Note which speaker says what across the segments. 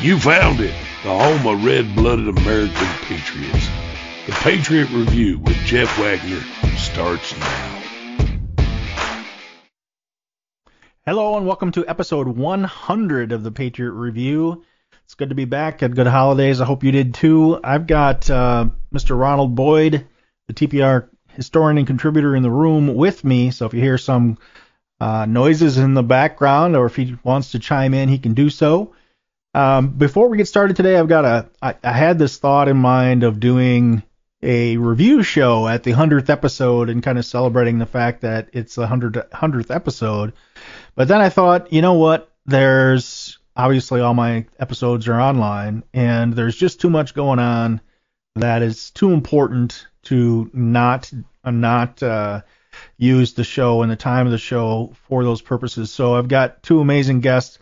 Speaker 1: You found it, the home of red blooded American patriots. The Patriot Review with Jeff Wagner starts now.
Speaker 2: Hello and welcome to episode 100 of the Patriot Review. It's good to be back. Had good holidays. I hope you did too. I've got uh, Mr. Ronald Boyd, the TPR historian and contributor, in the room with me. So if you hear some uh, noises in the background, or if he wants to chime in, he can do so. Um, before we get started today, I've got a. I, I had this thought in mind of doing a review show at the hundredth episode and kind of celebrating the fact that it's the hundredth episode. But then I thought, you know what? There's obviously all my episodes are online, and there's just too much going on that is too important to not uh, not uh, use the show and the time of the show for those purposes. So I've got two amazing guests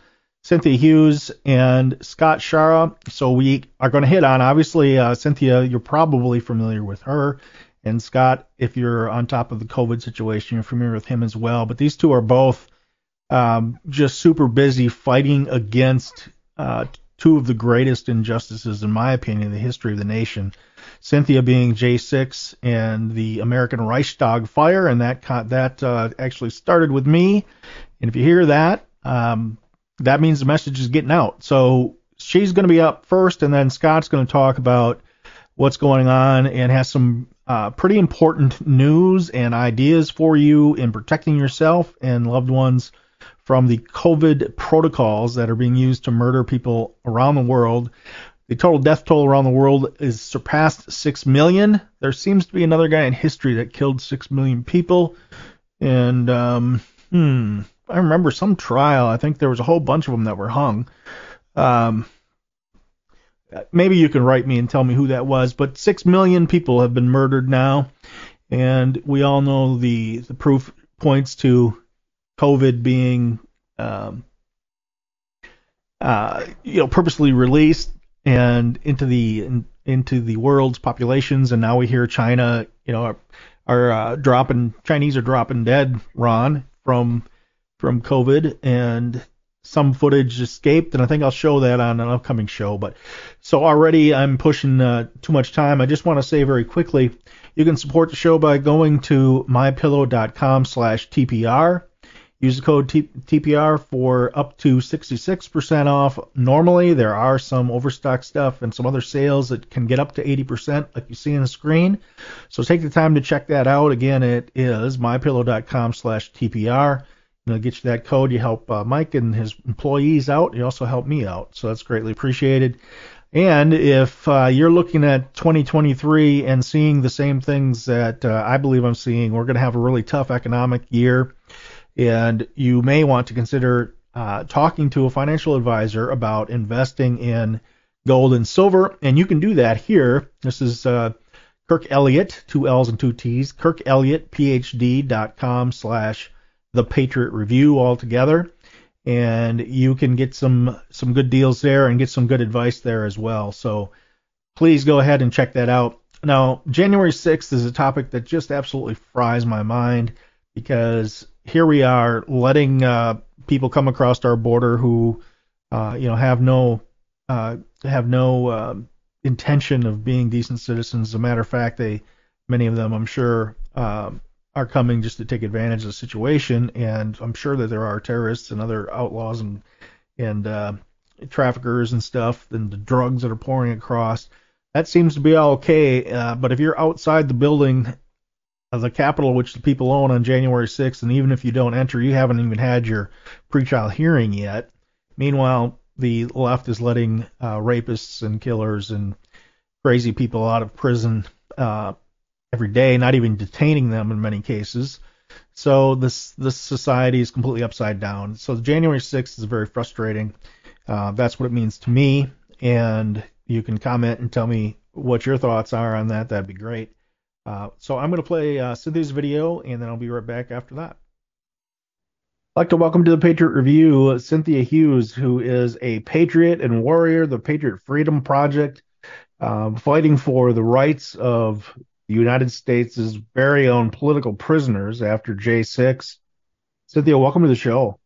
Speaker 2: Cynthia Hughes and Scott Schara. So we are going to hit on, obviously, uh, Cynthia, you're probably familiar with her. And Scott, if you're on top of the COVID situation, you're familiar with him as well. But these two are both um, just super busy fighting against uh, two of the greatest injustices, in my opinion, in the history of the nation. Cynthia being J6 and the American Reichstag fire, and that that uh, actually started with me. And if you hear that, um, that means the message is getting out. So she's going to be up first, and then Scott's going to talk about what's going on and has some uh, pretty important news and ideas for you in protecting yourself and loved ones from the COVID protocols that are being used to murder people around the world. The total death toll around the world is surpassed 6 million. There seems to be another guy in history that killed 6 million people. And, um, hmm, I remember some trial. I think there was a whole bunch of them that were hung. Um, maybe you can write me and tell me who that was. But six million people have been murdered now, and we all know the the proof points to COVID being um, uh, you know purposely released and into the in, into the world's populations, and now we hear China, you know, are, are uh, dropping Chinese are dropping dead, Ron, from from COVID, and some footage escaped, and I think I'll show that on an upcoming show. But so already I'm pushing uh, too much time. I just want to say very quickly, you can support the show by going to mypillow.com/tpr. Use the code T- TPR for up to 66% off. Normally, there are some overstock stuff and some other sales that can get up to 80%, like you see on the screen. So take the time to check that out. Again, it is mypillow.com/tpr know, get you that code. You help uh, Mike and his employees out. You also help me out, so that's greatly appreciated. And if uh, you're looking at 2023 and seeing the same things that uh, I believe I'm seeing, we're going to have a really tough economic year, and you may want to consider uh, talking to a financial advisor about investing in gold and silver. And you can do that here. This is uh, Kirk Elliott, two L's and two T's, kirkelliottphd.com slash the Patriot Review altogether, and you can get some some good deals there and get some good advice there as well. So please go ahead and check that out. Now, January 6th is a topic that just absolutely fries my mind because here we are letting uh, people come across our border who, uh, you know, have no uh, have no uh, intention of being decent citizens. As a matter of fact, they many of them, I'm sure, um, are coming just to take advantage of the situation. And I'm sure that there are terrorists and other outlaws and and uh, traffickers and stuff, and the drugs that are pouring across. That seems to be all okay. Uh, but if you're outside the building of the Capitol, which the people own on January 6th, and even if you don't enter, you haven't even had your pretrial hearing yet. Meanwhile, the left is letting uh, rapists and killers and crazy people out of prison uh, every day, not even detaining them in many cases. So this this society is completely upside down. So January 6th is very frustrating. Uh, that's what it means to me. And you can comment and tell me what your thoughts are on that. That'd be great. Uh, so I'm going to play uh, Cynthia's video, and then I'll be right back after that. I'd like to welcome to the Patriot Review Cynthia Hughes, who is a patriot and warrior, the Patriot Freedom Project, uh, fighting for the rights of the United States' very own political prisoners after J6. Cynthia, welcome to the show.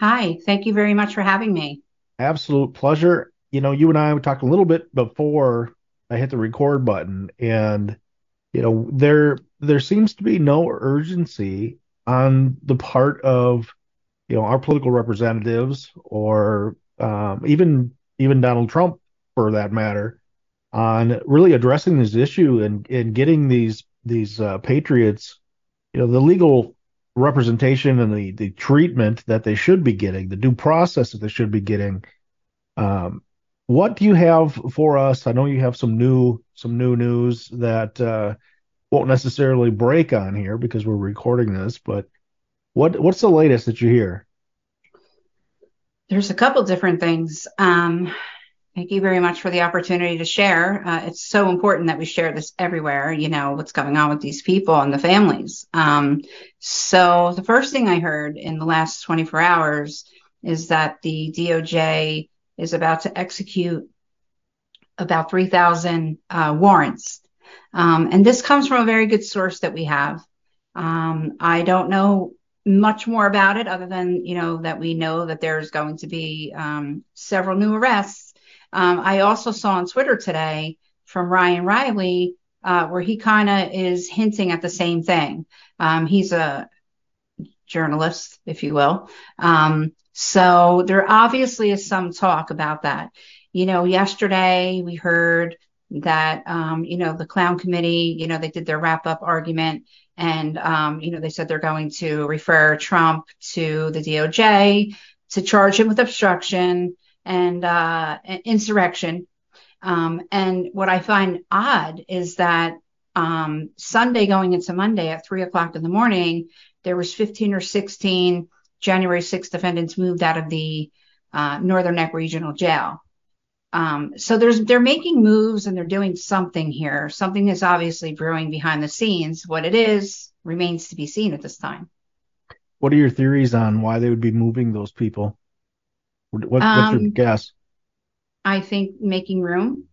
Speaker 3: Hi, thank you very much for having me.
Speaker 2: Absolute pleasure. you know, you and I talked a little bit before I hit the record button, and you know, there there seems to be no urgency on the part of you know our political representatives or um, even even Donald Trump for that matter on really addressing this issue and and getting these these uh, patriots you know the legal representation and the the treatment that they should be getting the due process that they should be getting um, what do you have for us i know you have some new some new news that uh, won't necessarily break on here because we're recording this but what what's the latest that you hear
Speaker 3: there's a couple different things. Um, thank you very much for the opportunity to share. Uh, it's so important that we share this everywhere, you know, what's going on with these people and the families. Um, so the first thing I heard in the last 24 hours is that the DOJ is about to execute about 3,000 uh, warrants. Um, and this comes from a very good source that we have. Um, I don't know much more about it other than you know that we know that there's going to be um, several new arrests. Um, I also saw on Twitter today from Ryan Reilly uh, where he kind of is hinting at the same thing. Um, he's a journalist, if you will. Um, so there obviously is some talk about that. You know, yesterday we heard that um, you know the clown committee you know they did their wrap up argument and um, you know they said they're going to refer trump to the doj to charge him with obstruction and uh, insurrection um, and what i find odd is that um, sunday going into monday at three o'clock in the morning there was 15 or 16 january 6 defendants moved out of the uh, northern neck regional jail um, so there's they're making moves and they're doing something here. Something is obviously brewing behind the scenes. What it is remains to be seen at this time.
Speaker 2: What are your theories on why they would be moving those people? What, what's um, your guess?
Speaker 3: I think making room,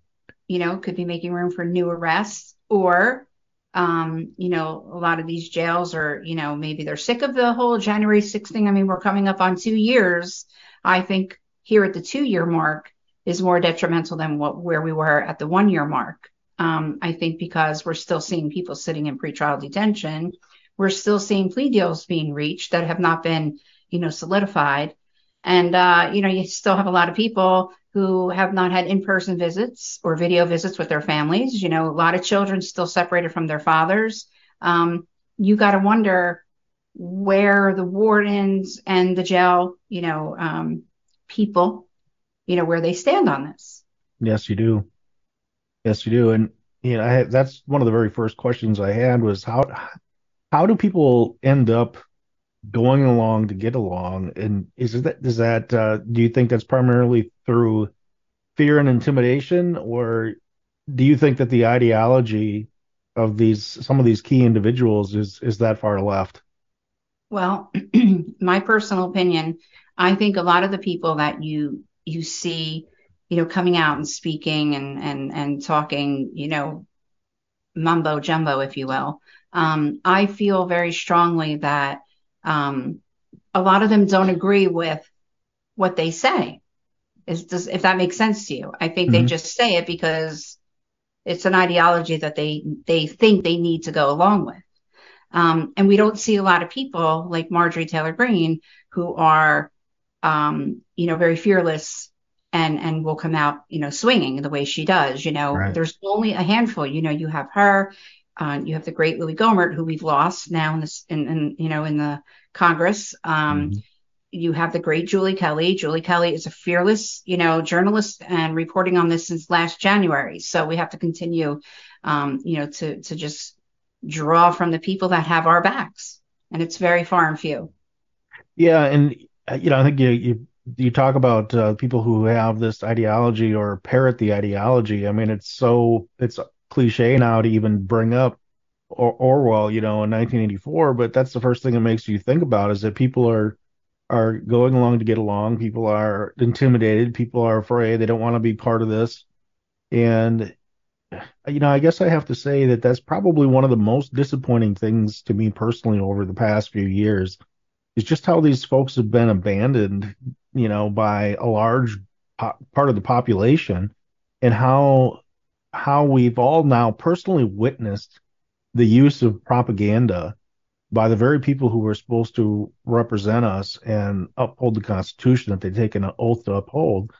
Speaker 3: you know, could be making room for new arrests or um, you know, a lot of these jails are, you know, maybe they're sick of the whole January 6th thing. I mean, we're coming up on two years. I think here at the two year mark, is more detrimental than what where we were at the one year mark. Um, I think because we're still seeing people sitting in pretrial detention, we're still seeing plea deals being reached that have not been, you know, solidified. And uh, you know, you still have a lot of people who have not had in-person visits or video visits with their families. You know, a lot of children still separated from their fathers. Um, you got to wonder where the wardens and the jail, you know, um, people you know, where they stand on this.
Speaker 2: Yes, you do. Yes, you do. And you know, I, that's one of the very first questions I had was how how do people end up going along to get along? And is that is that uh, do you think that's primarily through fear and intimidation, or do you think that the ideology of these some of these key individuals is is that far left?
Speaker 3: Well, my personal opinion, I think a lot of the people that you you see, you know, coming out and speaking and and and talking, you know, mumbo jumbo, if you will. Um, I feel very strongly that um, a lot of them don't agree with what they say. Is does if that makes sense to you? I think mm-hmm. they just say it because it's an ideology that they they think they need to go along with. Um, and we don't see a lot of people like Marjorie Taylor Greene who are um, you know, very fearless and and will come out, you know, swinging the way she does. You know, right. there's only a handful. You know, you have her, uh, you have the great Louis Gohmert, who we've lost now in this, in, in you know, in the Congress. Um, mm-hmm. You have the great Julie Kelly. Julie Kelly is a fearless, you know, journalist and reporting on this since last January. So we have to continue, um, you know, to to just draw from the people that have our backs, and it's very far and few.
Speaker 2: Yeah, and uh, you know, I think you you you talk about uh, people who have this ideology or parrot the ideology. I mean, it's so it's cliche now to even bring up or- Orwell, you know, in 1984, but that's the first thing that makes you think about is that people are are going along to get along. People are intimidated. People are afraid. They don't want to be part of this. And you know, I guess I have to say that that's probably one of the most disappointing things to me personally over the past few years is just how these folks have been abandoned, you know, by a large po- part of the population, and how how we've all now personally witnessed the use of propaganda by the very people who were supposed to represent us and uphold the Constitution that they take an oath to uphold.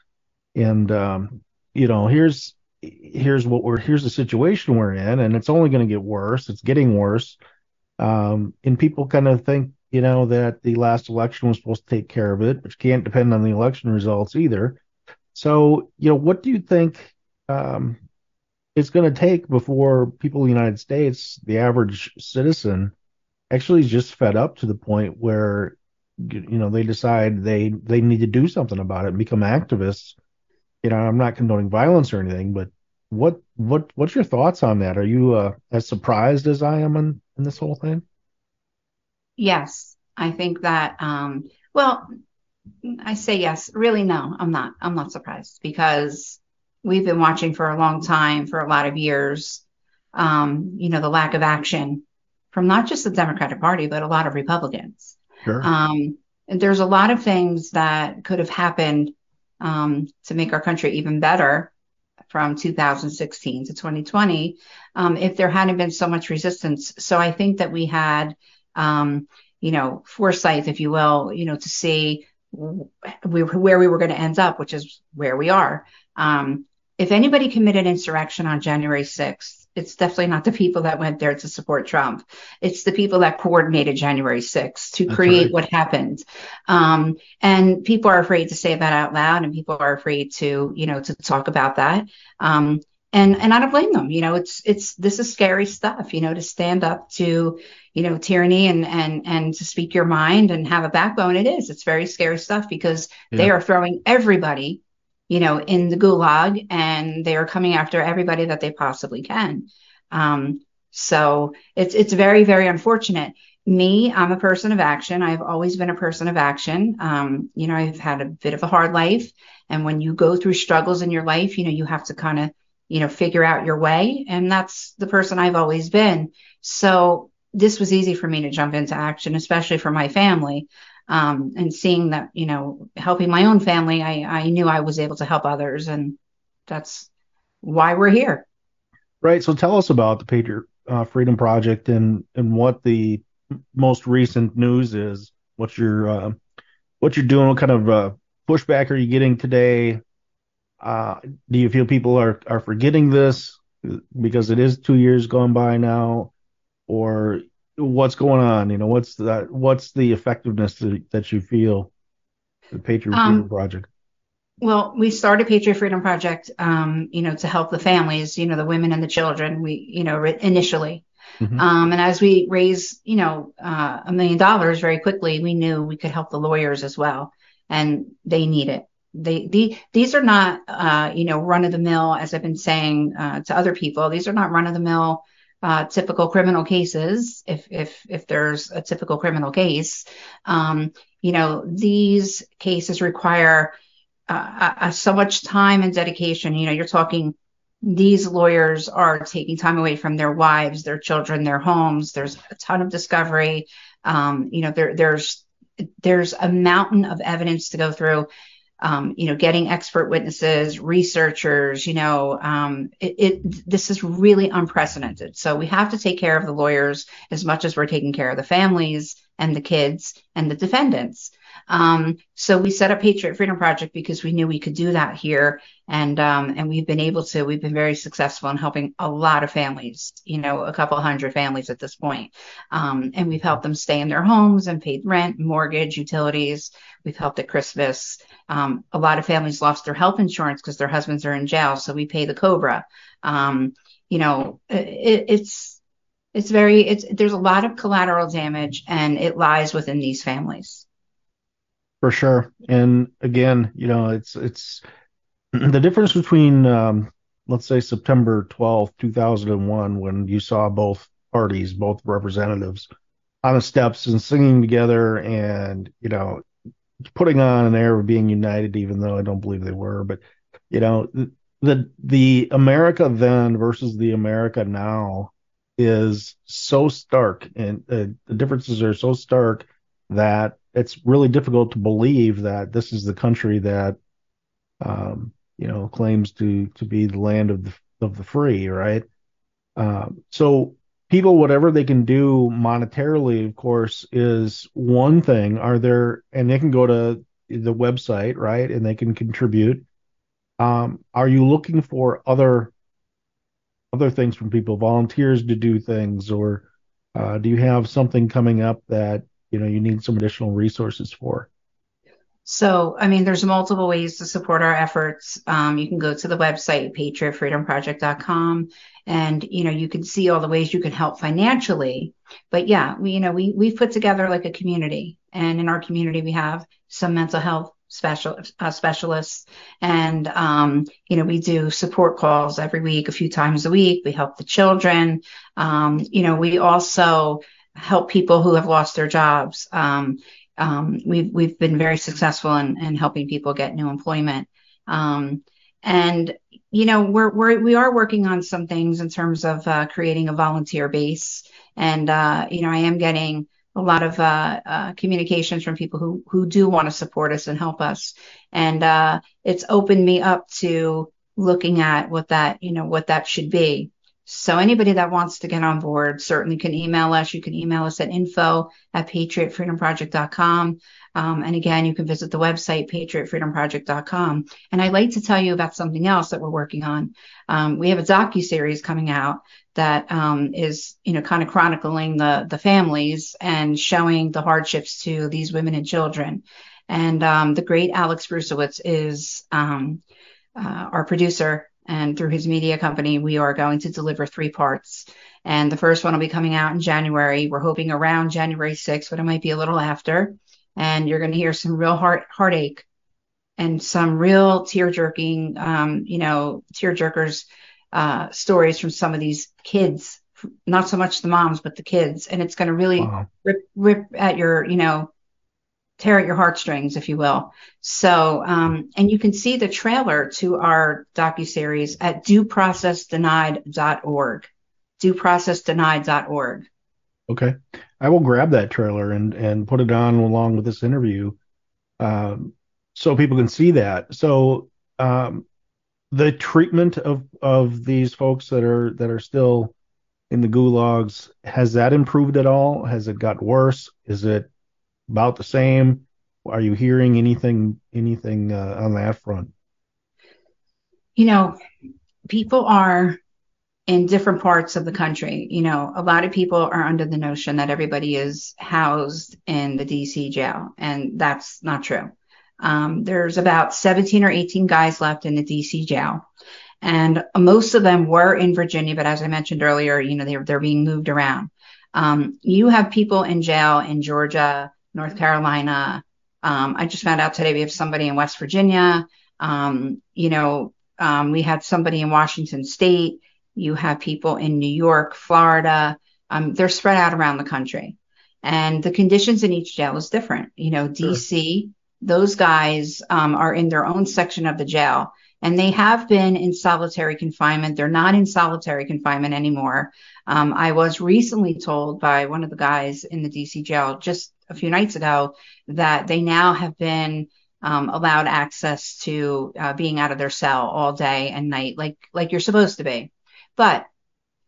Speaker 2: And um, you know, here's here's what we're here's the situation we're in, and it's only going to get worse. It's getting worse. Um, and people kind of think, you know, that the last election was supposed to take care of it, which can't depend on the election results either. So, you know, what do you think um, it's going to take before people in the United States, the average citizen, actually is just fed up to the point where you know they decide they they need to do something about it and become activists. You know i'm not condoning violence or anything but what what what's your thoughts on that? Are you uh, as surprised as i am in, in this whole thing?
Speaker 3: Yes. I think that um well i say yes. Really no i'm not. I'm not surprised because we've been watching for a long time for a lot of years um you know the lack of action from not just the Democratic Party, but a lot of Republicans.
Speaker 2: Sure.
Speaker 3: Um, there's a lot of things that could have happened um, to make our country even better from 2016 to 2020 um, if there hadn't been so much resistance. So I think that we had, um, you know, foresight, if you will, you know, to see we, where we were going to end up, which is where we are. Um, if anybody committed insurrection on January 6th, it's definitely not the people that went there to support Trump. It's the people that coordinated January 6th to That's create right. what happened. Um, and people are afraid to say that out loud and people are afraid to, you know, to talk about that. Um, and, and I don't blame them. You know, it's, it's, this is scary stuff, you know, to stand up to, you know, tyranny and, and, and to speak your mind and have a backbone. It is, it's very scary stuff because yeah. they are throwing everybody you know, in the gulag and they are coming after everybody that they possibly can. Um, so it's it's very very unfortunate. Me, I'm a person of action. I've always been a person of action. Um, you know, I've had a bit of a hard life, and when you go through struggles in your life, you know, you have to kind of you know figure out your way, and that's the person I've always been. So this was easy for me to jump into action, especially for my family um, and seeing that you know helping my own family I, I knew i was able to help others and that's why we're here.
Speaker 2: Right. So tell us about the patriot uh, freedom project and and what the most recent news is. What you're uh, what you're doing what kind of uh, pushback are you getting today? Uh, do you feel people are are forgetting this because it is two years gone by now? Or what's going on? You know, what's that? what's the effectiveness that, that you feel the Patriot um, Freedom Project?
Speaker 3: Well, we started Patriot Freedom Project, um, you know, to help the families, you know, the women and the children. We, you know, initially, mm-hmm. um, and as we raised, you know, uh, a million dollars very quickly, we knew we could help the lawyers as well, and they need it. They, the, these are not, uh, you know, run of the mill, as I've been saying uh, to other people. These are not run of the mill uh, typical criminal cases, if if if there's a typical criminal case, um, you know these cases require uh, uh, so much time and dedication. You know, you're talking these lawyers are taking time away from their wives, their children, their homes. There's a ton of discovery. Um, you know, there there's there's a mountain of evidence to go through um, you know, getting expert witnesses, researchers, you know, um, it, it, this is really unprecedented. So we have to take care of the lawyers as much as we're taking care of the families and the kids and the defendants. Um, so we set up Patriot Freedom Project because we knew we could do that here, and um, and we've been able to. We've been very successful in helping a lot of families. You know, a couple hundred families at this point. Um, and we've helped them stay in their homes and paid rent, mortgage, utilities. We've helped at Christmas. Um, a lot of families lost their health insurance because their husbands are in jail, so we pay the Cobra. Um, you know, it, it's it's very it's there's a lot of collateral damage, and it lies within these families.
Speaker 2: For sure, and again, you know, it's it's the difference between um, let's say September 12th, 2001, when you saw both parties, both representatives on the steps and singing together and you know putting on an air of being united, even though I don't believe they were. But you know, the the America then versus the America now is so stark, and uh, the differences are so stark that it's really difficult to believe that this is the country that um, you know, claims to to be the land of the of the free, right? Um, so people, whatever they can do monetarily, of course, is one thing. Are there, and they can go to the website, right, and they can contribute. Um, are you looking for other other things from people, volunteers to do things, or uh, do you have something coming up that you know you need some additional resources for?
Speaker 3: So, I mean, there's multiple ways to support our efforts. Um, you can go to the website, patriotfreedomproject.com, and, you know, you can see all the ways you can help financially. But yeah, we, you know, we, we've put together like a community and in our community, we have some mental health special uh, specialists and um, you know we do support calls every week a few times a week we help the children um, you know we also help people who have lost their jobs um, um, we've we've been very successful in, in helping people get new employment. Um, and you know we're we're we are working on some things in terms of uh, creating a volunteer base. And uh, you know I am getting a lot of uh, uh communications from people who who do want to support us and help us. And uh, it's opened me up to looking at what that you know what that should be. So anybody that wants to get on board certainly can email us. You can email us at info at patriotfreedomproject.com. Um, and again, you can visit the website, patriotfreedomproject.com. And I'd like to tell you about something else that we're working on. Um, we have a docu-series coming out that um, is, you know, kind of chronicling the, the families and showing the hardships to these women and children. And um, the great Alex Brusewitz is um, uh, our producer and through his media company, we are going to deliver three parts. And the first one will be coming out in January. We're hoping around January 6th, but it might be a little after. And you're going to hear some real heart heartache and some real tear jerking, um, you know, tear jerkers uh, stories from some of these kids. Not so much the moms, but the kids, and it's going to really wow. rip rip at your, you know, tear at your heartstrings, if you will. So, um, and you can see the trailer to our docu series at dueprocessdenied.org. Dueprocessdenied.org.
Speaker 2: Okay, I will grab that trailer and and put it on along with this interview, um, so people can see that. So, um, the treatment of of these folks that are that are still in the gulags has that improved at all? Has it got worse? Is it about the same? Are you hearing anything anything uh, on that front?
Speaker 3: You know, people are in different parts of the country. You know, a lot of people are under the notion that everybody is housed in the DC jail, and that's not true. Um, there's about 17 or 18 guys left in the DC jail. And most of them were in Virginia, but as I mentioned earlier, you know, they're, they're being moved around. Um, you have people in jail in Georgia, North Carolina. Um, I just found out today we have somebody in West Virginia. Um, you know, um, we had somebody in Washington State. You have people in New York, Florida. Um, they're spread out around the country, and the conditions in each jail is different. You know, DC, sure. those guys um, are in their own section of the jail, and they have been in solitary confinement. They're not in solitary confinement anymore. Um, I was recently told by one of the guys in the DC jail just a few nights ago that they now have been um, allowed access to uh, being out of their cell all day and night, like like you're supposed to be. But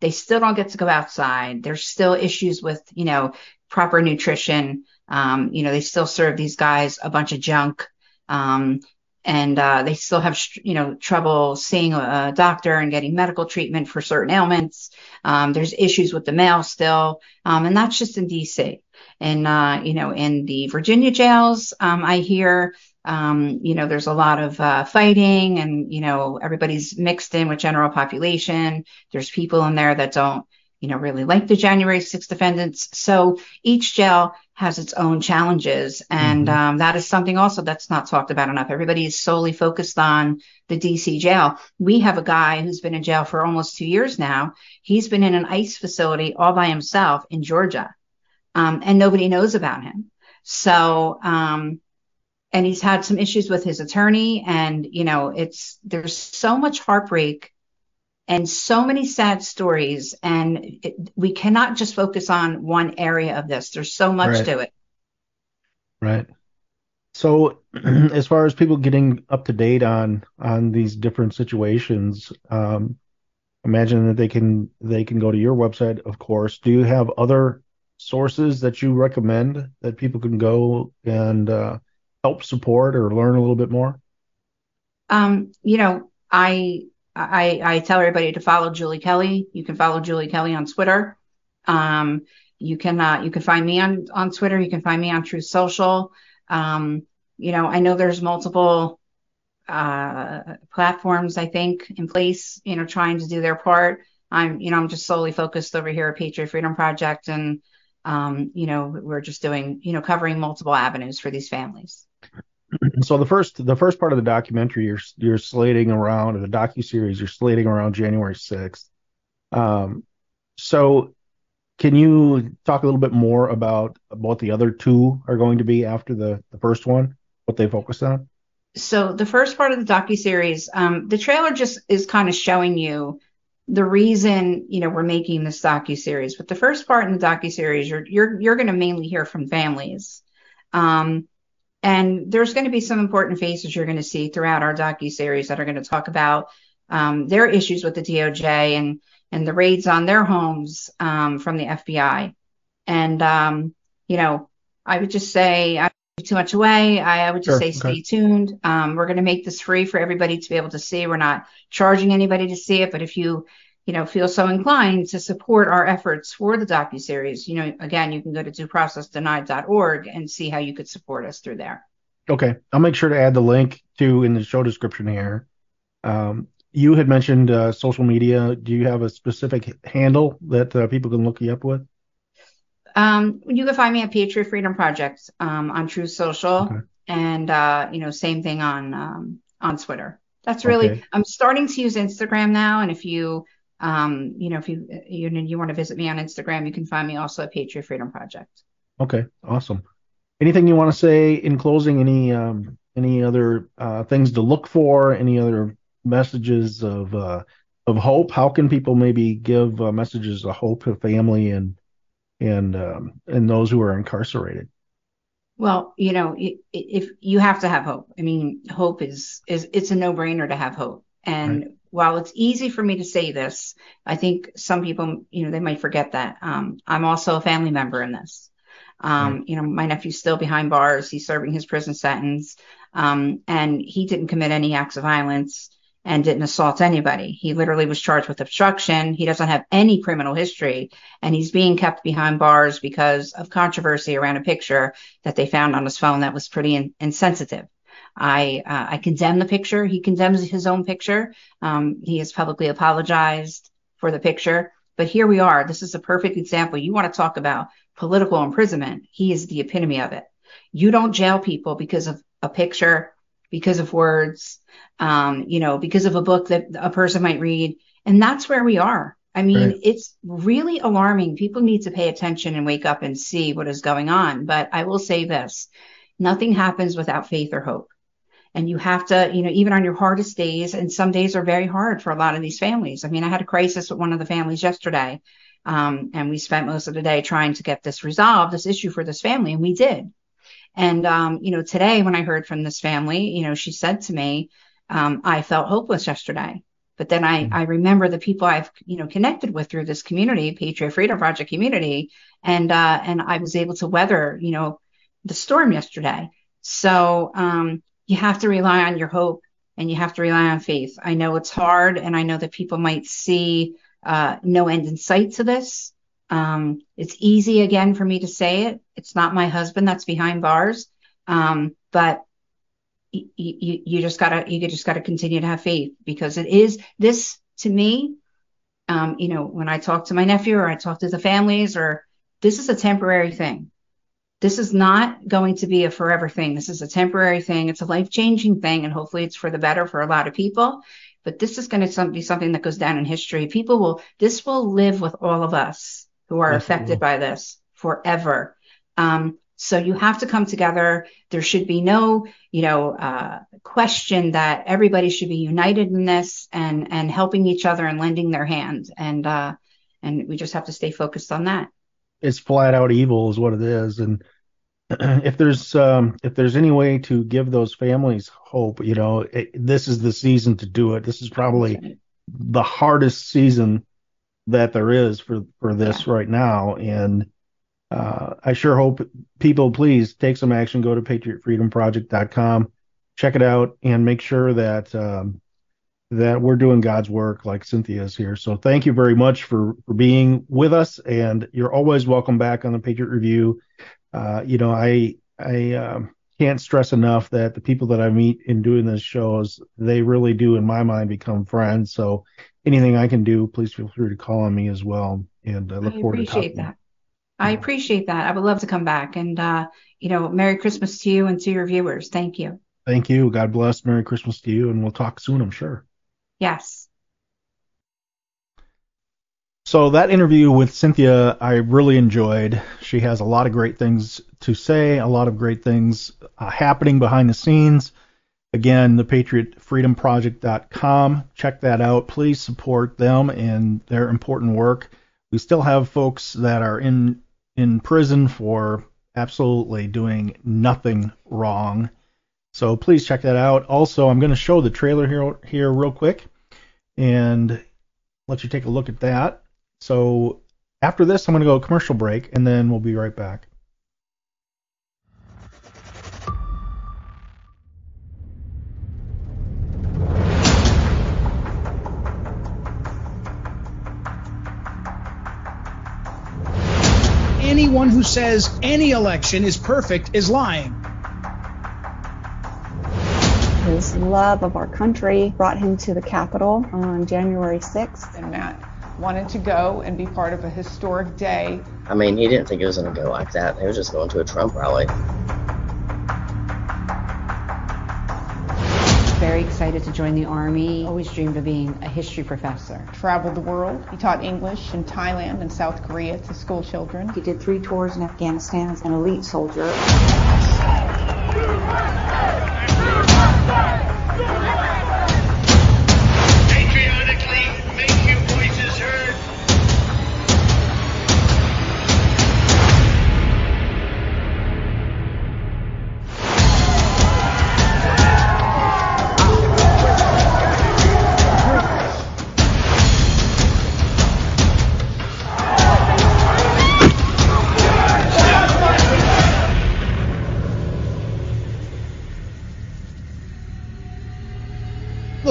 Speaker 3: they still don't get to go outside. There's still issues with you know proper nutrition. Um, you know they still serve these guys a bunch of junk. Um, and uh, they still have you know trouble seeing a, doctor and getting medical treatment for certain ailments. Um, there's issues with the mail still, um, and that's just in D.C and uh, you know in the Virginia jails, um, I hear um, you know there's a lot of uh, fighting, and you know everybody's mixed in with general population. There's people in there that don't you know really like the January 6th defendants. So each jail has its own challenges, and mm-hmm. um, that is something also that's not talked about enough. Everybody is solely focused on the DC jail. We have a guy who's been in jail for almost two years now. He's been in an ICE facility all by himself in Georgia um, and nobody knows about him. So, um, and he's had some issues with his attorney, and you know, it's there's so much heartbreak and so many sad stories, and it, we cannot just focus on one area of this. There's so much
Speaker 2: right.
Speaker 3: to it.
Speaker 2: Right. So, as far as people getting up to date on on these different situations, um, imagine that they can they can go to your website, of course. Do you have other sources that you recommend that people can go and uh, help support or learn a little bit more?
Speaker 3: Um, you know, I I I tell everybody to follow Julie Kelly. You can follow Julie Kelly on Twitter. Um, you can uh, you can find me on on Twitter. You can find me on Truth Social. Um, you know, I know there's multiple uh, platforms I think in place. You know, trying to do their part. I'm you know I'm just solely focused over here at Patriot Freedom Project, and um, you know we're just doing you know covering multiple avenues for these families.
Speaker 2: So the first the first part of the documentary you're you're slating around the docu series you're slating around January 6th. Um, so can you talk a little bit more about what the other two are going to be after the, the first one, what they focus on?
Speaker 3: So the first part of the docu series, um, the trailer just is kind of showing you the reason you know we're making this docu series. But the first part in the docu series, you're you're you're going to mainly hear from families, um, and there's going to be some important faces you're going to see throughout our docu series that are going to talk about um, their issues with the DOJ and and the raids on their homes um, from the FBI. And, um, you know, I would just say, I too much away. I, I would just sure, say okay. stay tuned. Um, we're going to make this free for everybody to be able to see. We're not charging anybody to see it, but if you, you know, feel so inclined to support our efforts for the docu series, you know, again, you can go to dueprocessdenied.org and see how you could support us through there.
Speaker 2: Okay, I'll make sure to add the link to in the show description here. Um, you had mentioned uh, social media. Do you have a specific handle that uh, people can look you up with?
Speaker 3: Um, you can find me at Patriot Freedom Project um, on True Social, okay. and uh, you know, same thing on um, on Twitter. That's really. Okay. I'm starting to use Instagram now, and if you um, you know, if you you you want to visit me on Instagram, you can find me also at Patriot Freedom Project.
Speaker 2: Okay, awesome. Anything you want to say in closing? Any um, any other uh, things to look for? Any other messages of uh, of hope? How can people maybe give uh, messages of hope to family and and um, and those who are incarcerated?
Speaker 3: Well, you know, if you have to have hope. I mean, hope is is it's a no brainer to have hope. And right. While it's easy for me to say this, I think some people, you know, they might forget that um, I'm also a family member in this. Um, right. You know, my nephew's still behind bars. He's serving his prison sentence, um, and he didn't commit any acts of violence and didn't assault anybody. He literally was charged with obstruction. He doesn't have any criminal history, and he's being kept behind bars because of controversy around a picture that they found on his phone that was pretty in- insensitive. I uh, I condemn the picture. He condemns his own picture. Um, he has publicly apologized for the picture. But here we are. This is a perfect example. You want to talk about political imprisonment? He is the epitome of it. You don't jail people because of a picture because of words, um, you know, because of a book that a person might read. And that's where we are. I mean, right. it's really alarming. People need to pay attention and wake up and see what is going on. But I will say this nothing happens without faith or hope. And you have to, you know, even on your hardest days, and some days are very hard for a lot of these families. I mean, I had a crisis with one of the families yesterday, um, and we spent most of the day trying to get this resolved, this issue for this family, and we did. And, um, you know, today when I heard from this family, you know, she said to me, um, I felt hopeless yesterday. But then I. I remember the people I've, you know, connected with through this community, Patriot Freedom Project community. And, uh, and I was able to weather, you know, the storm yesterday. So, um, you have to rely on your hope and you have to rely on faith. I know it's hard and I know that people might see, uh, no end in sight to this. Um, it's easy again for me to say it. It's not my husband that's behind bars. Um, but you, you, just gotta, you just gotta continue to have faith because it is this to me. Um, you know, when I talk to my nephew or I talk to the families or this is a temporary thing. This is not going to be a forever thing. This is a temporary thing. It's a life changing thing. And hopefully it's for the better for a lot of people. But this is going to be something that goes down in history. People will, this will live with all of us who are affected by this forever. Um, so you have to come together. There should be no, you know, uh, question that everybody should be united in this and and helping each other and lending their hand. And uh, and we just have to stay focused on that.
Speaker 2: It's flat out evil, is what it is. And if there's um, if there's any way to give those families hope, you know, it, this is the season to do it. This is probably the hardest season that there is for for this right now, and uh, I sure hope people please take some action. Go to patriotfreedomproject.com, check it out, and make sure that um, that we're doing God's work like Cynthia is here. So thank you very much for for being with us, and you're always welcome back on the Patriot Review. Uh, you know, I I um, can't stress enough that the people that I meet in doing this shows, they really do, in my mind, become friends. So anything I can do, please feel free to call on me as well. And I look I forward to
Speaker 3: appreciate that. I appreciate that. I would love to come back. And uh, you know, Merry Christmas to you and to your viewers. Thank you.
Speaker 2: Thank you. God bless. Merry Christmas to you, and we'll talk soon, I'm sure.
Speaker 3: Yes.
Speaker 2: So that interview with Cynthia, I really enjoyed. She has a lot of great things to say, a lot of great things uh, happening behind the scenes. Again, the patriotfreedomproject.com. Check that out. Please support them and their important work. We still have folks that are in in prison for absolutely doing nothing wrong. So please check that out. Also, I'm going to show the trailer here here real quick and let you take a look at that. So after this, I'm going to go commercial break, and then we'll be right back.
Speaker 4: Anyone who says any election is perfect is lying.
Speaker 5: His love of our country brought him to the Capitol on January 6th.
Speaker 6: And Matt wanted to go and be part of a historic day.
Speaker 7: I mean, he didn't think it was going to go like that. He was just going to a Trump rally.
Speaker 8: Very excited to join the Army. Always dreamed of being a history professor.
Speaker 6: Traveled the world. He taught English in Thailand and South Korea to school children.
Speaker 5: He did three tours in Afghanistan as an elite soldier.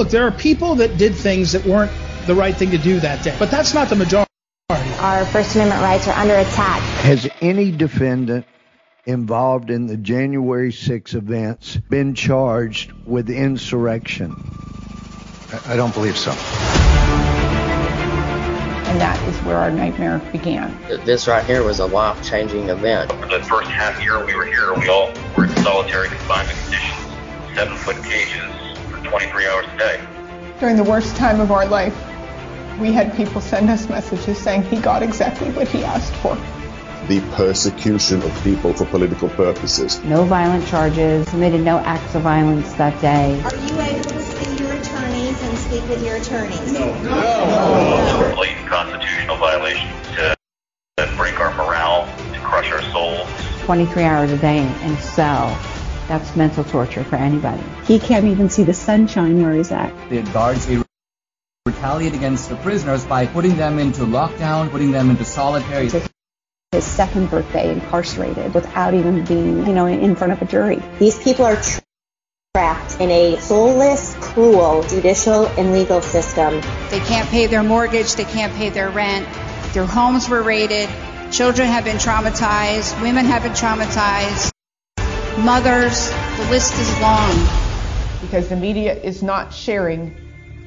Speaker 4: Look, there are people that did things that weren't the right thing to do that day, but that's not the majority.
Speaker 9: Our First Amendment rights are under attack.
Speaker 10: Has any defendant involved in the January 6 events been charged with insurrection?
Speaker 11: I don't believe so.
Speaker 6: And that is where our nightmare began.
Speaker 7: This right here was a life changing event.
Speaker 12: For the first half year we were here, we all were in solitary confinement conditions, seven foot cages, 23 hours a day.
Speaker 6: During the worst time of our life, we had people send us messages saying he got exactly what he asked for.
Speaker 13: The persecution of people for political purposes.
Speaker 8: No violent charges, committed no acts of violence that day.
Speaker 9: Are you able to see your attorneys and speak with your attorneys?
Speaker 12: No. No. no. Blatant constitutional violations to break our morale, to crush our souls.
Speaker 8: 23 hours a day in cell that's mental torture for anybody.
Speaker 5: He can't even see the sunshine where he's at.
Speaker 14: The guards retaliate against the prisoners by putting them into lockdown, putting them into solitary.
Speaker 5: His second birthday incarcerated without even being, you know, in front of a jury.
Speaker 9: These people are tra- trapped in a soulless, cruel judicial and legal system.
Speaker 3: They can't pay their mortgage, they can't pay their rent, their homes were raided, children have been traumatized, women have been traumatized mothers, the list is long.
Speaker 6: Because the media is not sharing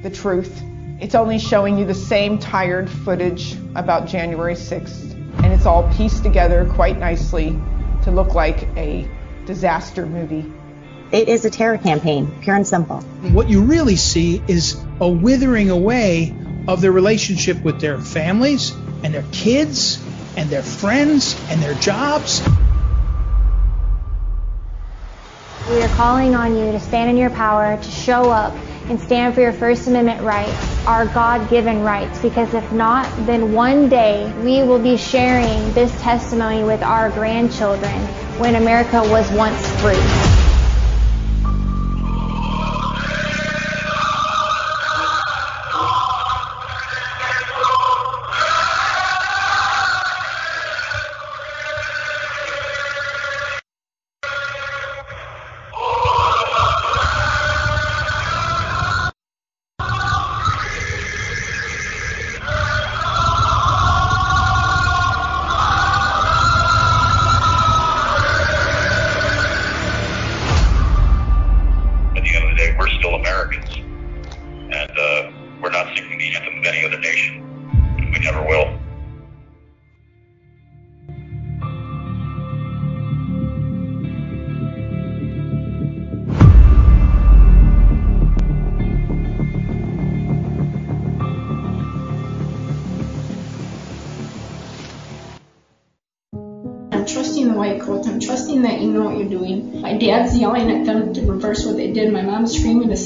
Speaker 6: the truth. It's only showing you the same tired footage about January 6th, and it's all pieced together quite nicely to look like a disaster movie.
Speaker 9: It is a terror campaign, pure and simple.
Speaker 4: What you really see is a withering away of their relationship with their families and their kids and their friends and their jobs.
Speaker 9: We are calling on you to stand in your power, to show up and stand for your First Amendment rights, our God given rights, because if not, then one day we will be sharing this testimony with our grandchildren when America was once free.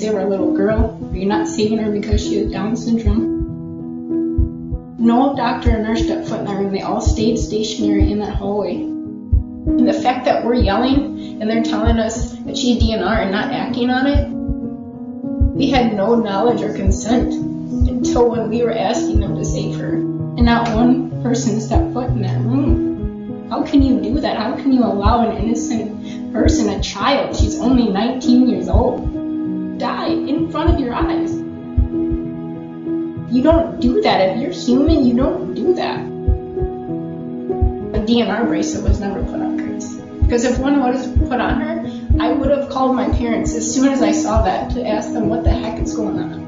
Speaker 15: Save our little girl. Are You're not saving her because she has Down syndrome. No doctor or nurse stepped foot in that room. They all stayed stationary in that hallway. And the fact that we're yelling and they're telling us that she's DNR and not acting on it, we had no knowledge or consent until when we were asking them to save her. And not one person stepped foot in that room. How can you do that? How can you allow an innocent person, a child, she's only 19 years old, die in front of your eyes? You don't do that. If you're human, you don't do that. A DNR bracelet was never put on Grace. Because if one was put on her, I would have called my parents as soon as I saw that to ask them what the heck is going on.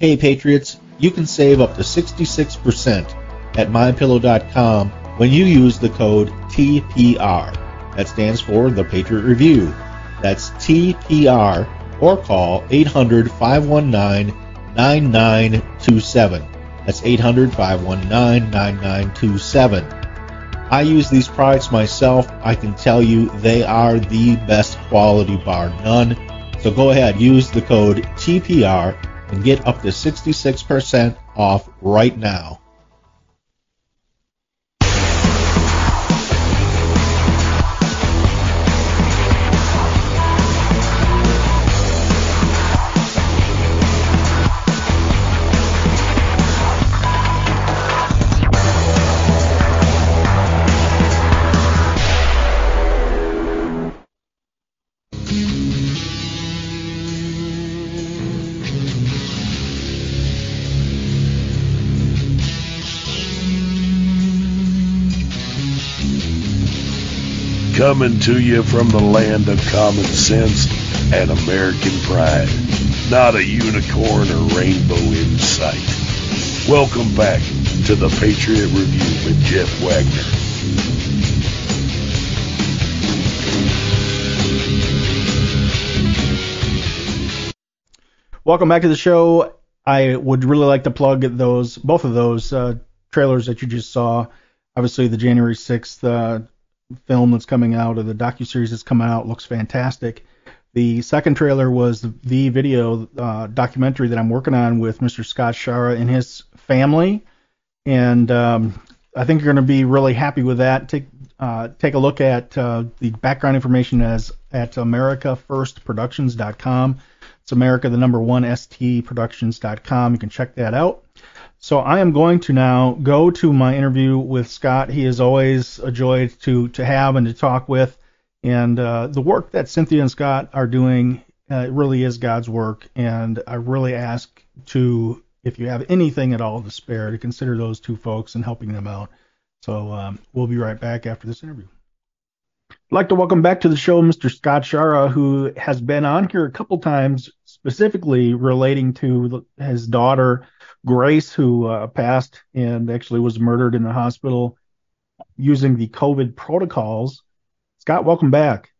Speaker 2: Hey Patriots, you can save up to 66% at mypillow.com when you use the code TPR. That stands for the Patriot Review. That's TPR or call 800 519 9927. That's 800 519 9927. I use these products myself. I can tell you they are the best quality bar none. So go ahead, use the code TPR and get up to 66% off right now.
Speaker 1: Coming to you from the land of common sense and American pride. Not a unicorn or rainbow in sight. Welcome back to the Patriot Review with Jeff Wagner.
Speaker 2: Welcome back to the show. I would really like to plug those, both of those uh, trailers that you just saw. Obviously, the January 6th uh, film that's coming out, or the docu series that's coming out, looks fantastic. The second trailer was the video uh, documentary that I'm working on with Mr. Scott Schara and his family, and um, I think you're going to be really happy with that. Take uh, take a look at uh, the background information as at AmericaFirstProductions.com. It's America the number one stproductions.com. You can check that out. So I am going to now go to my interview with Scott. He is always a joy to to have and to talk with, and uh, the work that Cynthia and Scott are doing uh, really is God's work. And I really ask to, if you have anything at all to spare, to consider those two folks and helping them out. So um, we'll be right back after this interview. I'd like to welcome back to the show Mr. Scott Schara, who has been on here a couple times, specifically relating to his daughter Grace, who uh, passed and actually was murdered in the hospital using the COVID protocols. Scott, welcome back.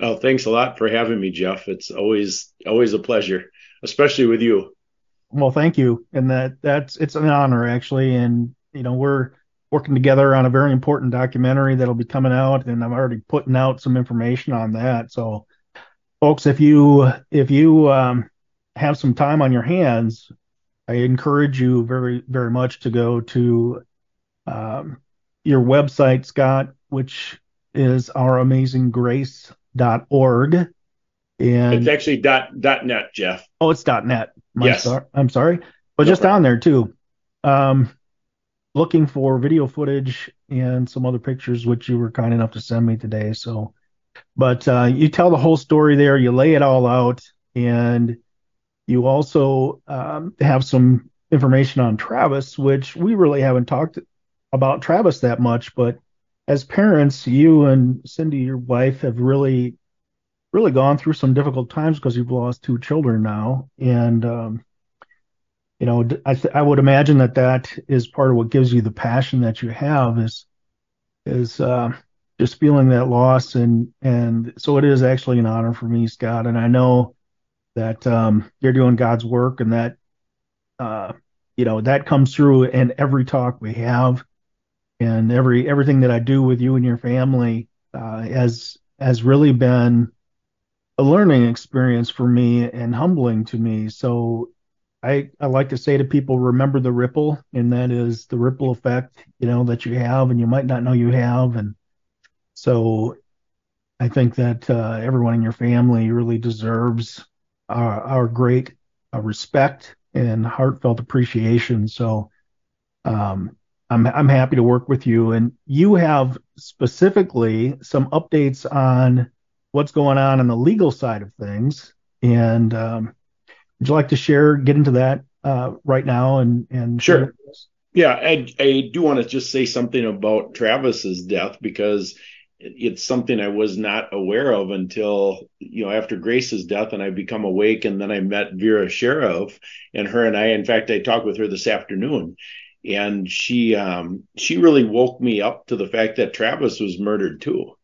Speaker 16: Oh, thanks a lot for having me, Jeff. It's always always a pleasure, especially with you.
Speaker 2: Well, thank you, and that that's it's an honor actually, and you know we're working together on a very important documentary that'll be coming out, and I'm already putting out some information on that. So, folks, if you if you um, have some time on your hands, I encourage you very, very much to go to um, your website, Scott, which is ouramazinggrace.org. And
Speaker 16: it's actually dot dot net, Jeff.
Speaker 2: Oh, it's dot net. My
Speaker 16: yes.
Speaker 2: Star, I'm sorry, but
Speaker 16: No
Speaker 2: just
Speaker 16: problem.
Speaker 2: on there too. Um, looking for video footage and some other pictures, which you were kind enough to send me today. So, but uh, you tell the whole story there. You lay it all out, and you also um, have some information on Travis, which we really haven't talked about Travis that much. But as parents, you and Cindy, your wife, have really, really gone through some difficult times because you've lost two children now, and um, you know, I, th- I would imagine that that is part of what gives you the passion that you have is is uh, just feeling that loss and and so it is actually an honor for me, Scott, and I know that um, you're doing God's work and that uh, you know that comes through in every talk we have and every everything that I do with you and your family uh, has has really been a learning experience for me and humbling to me. So I, I like to say to people, remember the ripple, and that is the ripple effect, you know, that you have and you might not know you have. And so I think that uh, everyone in your family really deserves our, our great uh, respect and heartfelt appreciation. So um, I'm, I'm happy to work with you. And you have specifically some updates on what's going on on the legal side of things. And um, would you like to share, get into that uh, right now? And, and
Speaker 16: Sure. Yeah, I, I do want to just say something about Travis's death because it's something I was not aware of until you know after Grace's death, and I become awake, and then I met Vera Sharav, and her and I, in fact, I talked with her this afternoon, and she um, she really woke me up to the fact that Travis was murdered too,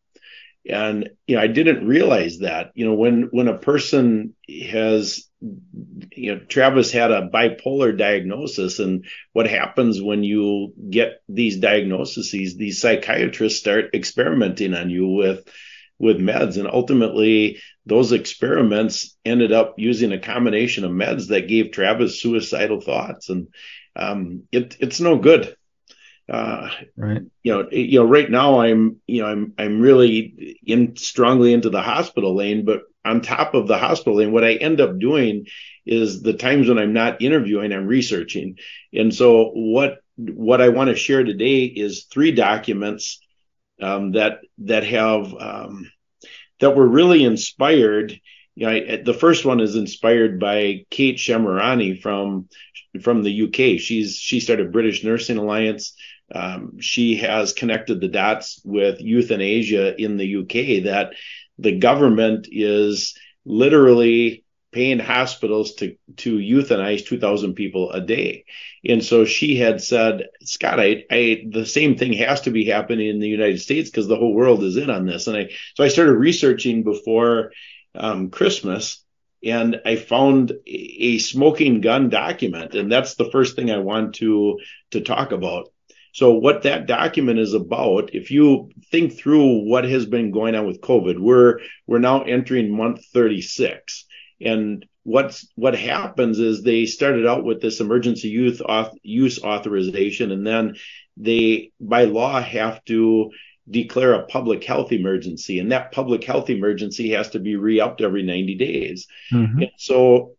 Speaker 16: and you know I didn't realize that you know when when a person has you know Travis had a bipolar diagnosis and what happens when you get these diagnoses these psychiatrists start experimenting on you with with meds. And ultimately those experiments ended up using a combination of meds that gave Travis suicidal thoughts. And um, it, it's no good. Uh,
Speaker 2: right.
Speaker 16: you know you know right now i'm you know i'm i'm really in strongly into the hospital lane but on top of the hospital And what i end up doing is the times when i'm not interviewing i'm researching and so what what i want to share today is three documents um, that that have um, that were really inspired you know, I, the first one is inspired by Kate Shemirani from from the UK. She's she started British Nursing Alliance. Um, she has connected the dots with euthanasia in the UK that the government is literally paying hospitals to to euthanize 2000 people a day. And so she had said scott I, I the same thing has to be happening in the united states because the whole world is in on this. And i so i started researching before um, christmas and i found a smoking gun document and that's the first thing i want to to talk about so what that document is about, if you think through what has been going on with COVID, we're we're now entering month 36. And what's what happens is they started out with this emergency youth auth, use authorization, and then they by law have to declare a public health emergency, and that public health emergency has to be re-upped every 90 days.
Speaker 2: Mm-hmm.
Speaker 16: And so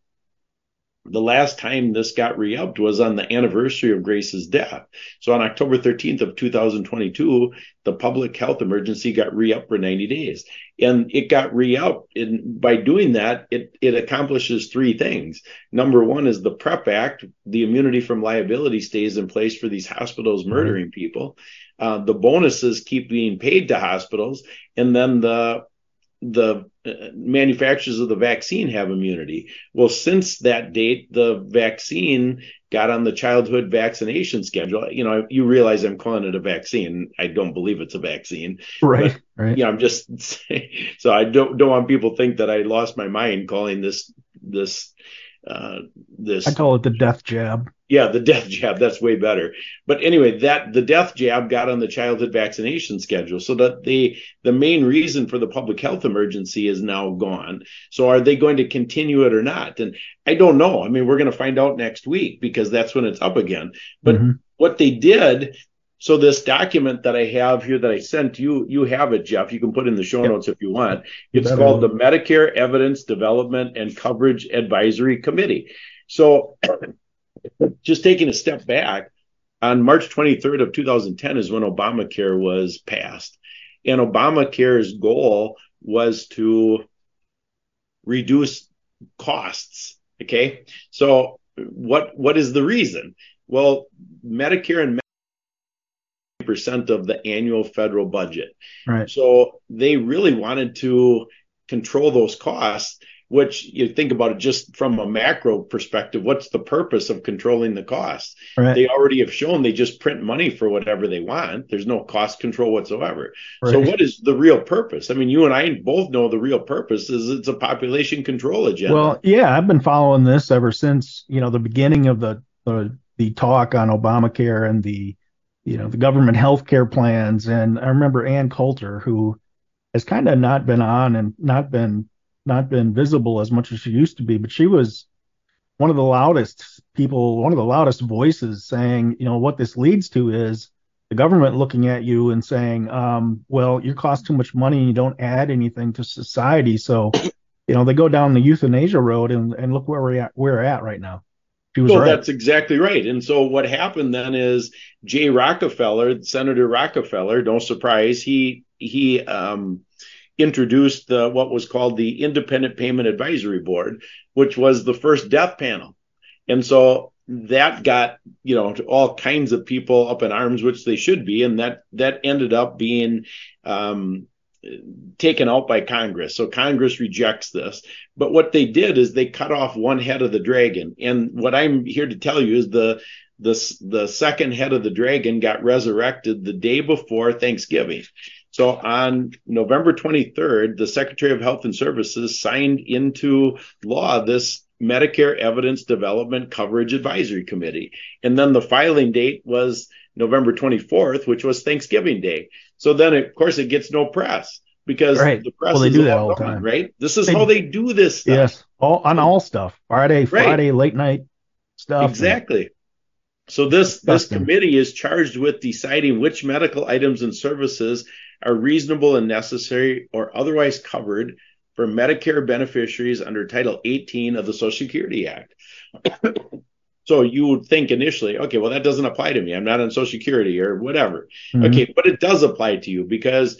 Speaker 16: the last time this got re-upped was on the anniversary of Grace's death. So on October 13th of 2022, the public health emergency got re-upped for 90 days. And it got re-upped. And by doing that, it, it accomplishes three things. Number one is the PREP Act. The immunity from liability stays in place for these hospitals murdering people. Uh, the bonuses keep being paid to hospitals. And then the the uh, manufacturers of the vaccine have immunity. Well, since that date, the vaccine got on the childhood vaccination schedule. You know, you realize I'm calling it a vaccine. I don't believe it's a vaccine.
Speaker 2: Right.
Speaker 16: But,
Speaker 2: right.
Speaker 16: You know, I'm just so I don't don't want people to think that I lost my mind calling this this uh this
Speaker 2: I call it the death jab.
Speaker 16: Yeah, the death jab, that's way better. But anyway, that the death jab got on the childhood vaccination schedule. So that the the main reason for the public health emergency is now gone. So are they going to continue it or not? And I don't know. I mean, we're going to find out next week because that's when it's up again. But mm-hmm. what they did so this document that I have here that I sent you, you have it, Jeff. You can put in the show yep. notes if you want. It's called the Medicare Evidence Development and Coverage Advisory Committee. So just taking a step back, on March 23rd of 2010 is when Obamacare was passed. And Obamacare's goal was to reduce costs. Okay. So what what is the reason? Well, Medicare and percent of the annual federal budget.
Speaker 2: Right.
Speaker 16: So they really wanted to control those costs, which you think about it just from a macro perspective, what's the purpose of controlling the costs?
Speaker 2: Right.
Speaker 16: They already have shown they just print money for whatever they want. There's no cost control whatsoever. Right. So what is the real purpose? I mean, you and I both know the real purpose is it's a population control agenda.
Speaker 2: Well, yeah, I've been following this ever since, you know, the beginning of the the, the talk on Obamacare and the you know, the government health care plans. And I remember Ann Coulter, who has kind of not been on and not been not been visible as much as she used to be, but she was one of the loudest people, one of the loudest voices saying, you know, what this leads to is the government looking at you and saying, um, well, you cost too much money and you don't add anything to society. So, you know, they go down the euthanasia road and, and look where we're at, we're at right now.
Speaker 16: She was well, right. that's exactly right. And so what happened then is Jay Rockefeller, Senator Rockefeller, no surprise, he he um, introduced the, what was called the Independent Payment Advisory Board, which was the first death panel. And so that got you know all kinds of people up in arms, which they should be, and that that ended up being um, taken out by Congress. So Congress rejects this. But what they did is they cut off one head of the dragon. And what I'm here to tell you is the the the second head of the dragon got resurrected the day before Thanksgiving. So on November 23rd, the Secretary of Health and Services signed into law this Medicare Evidence Development Coverage Advisory Committee. And then the filing date was November 24th, which was Thanksgiving Day. So then, of course, it gets no press because
Speaker 2: right.
Speaker 16: the press
Speaker 2: well, they do that all the time,
Speaker 16: right? This is they, how they do this stuff.
Speaker 2: Yes, all on all stuff. Friday, right. Friday, late night stuff.
Speaker 16: Exactly. And, so this this committee is charged with deciding which medical items and services are reasonable and necessary or otherwise covered for Medicare beneficiaries under Title 18 of the Social Security Act. So you would think initially, okay, well, that doesn't apply to me. I'm not on Social Security or whatever. Mm-hmm. Okay, but it does apply to you because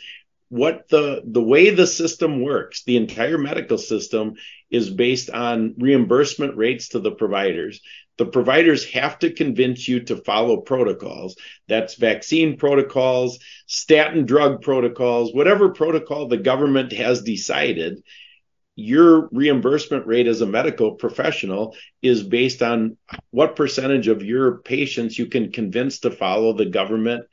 Speaker 16: what the the way the system works, the entire medical system is based on reimbursement rates to the providers. The providers have to convince you to follow protocols. That's vaccine protocols, statin drug protocols, whatever protocol the government has decided your reimbursement rate as a medical professional is based on what percentage of your patients you can convince to follow the government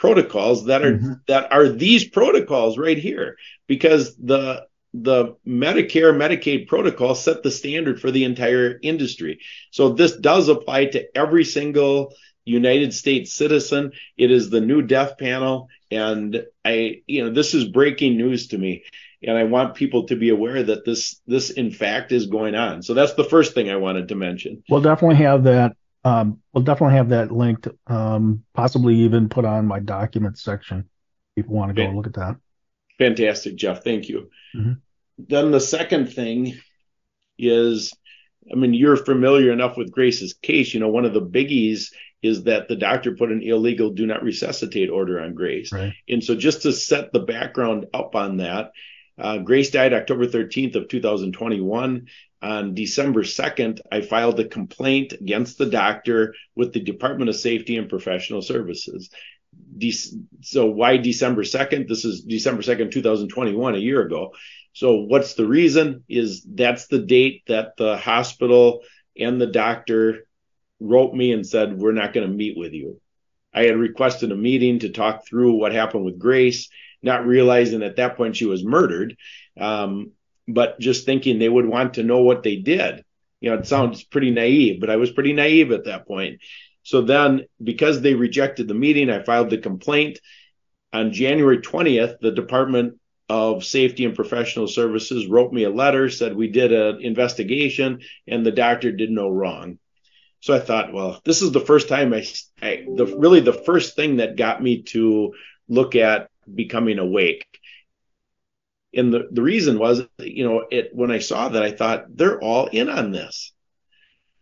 Speaker 16: protocols that are mm-hmm. that are these protocols right here because the the Medicare Medicaid protocol set the standard for the entire industry. So this does apply to every single United States citizen. It is the new death panel and I you know this is breaking news to me and I want people to be aware that this this in fact is going on. So that's the first thing I wanted to mention.
Speaker 2: We'll definitely have that. Um, we'll definitely have that linked, um, possibly even put on my documents section. People want to go look at that.
Speaker 16: Fantastic, Jeff. Thank you.
Speaker 2: Mm-hmm.
Speaker 16: Then the second thing is, I mean, you're familiar enough with Grace's case. You know, one of the biggies is that the doctor put an illegal do not resuscitate order on Grace.
Speaker 2: Right.
Speaker 16: And so just to set the background up on that, uh, Grace died October 13th of 2021. On December 2nd, I filed a complaint against the doctor with the Department of Safety and Professional Services. De- so why December 2nd? This is December 2nd, 2021, a year ago. So what's the reason? Is that's the date that the hospital and the doctor wrote me and said, we're not going to meet with you. I had requested a meeting to talk through what happened with Grace not realizing at that point she was murdered, um, but just thinking they would want to know what they did. You know, it sounds pretty naive, but I was pretty naive at that point. So then, because they rejected the meeting, I filed the complaint. On January 20th, the Department of Safety and Professional Services wrote me a letter, said we did an investigation and the doctor did no wrong. So I thought, well, this is the first time I, I the really the first thing that got me to look at becoming awake. And the, the reason was, you know, it when I saw that, I thought they're all in on this.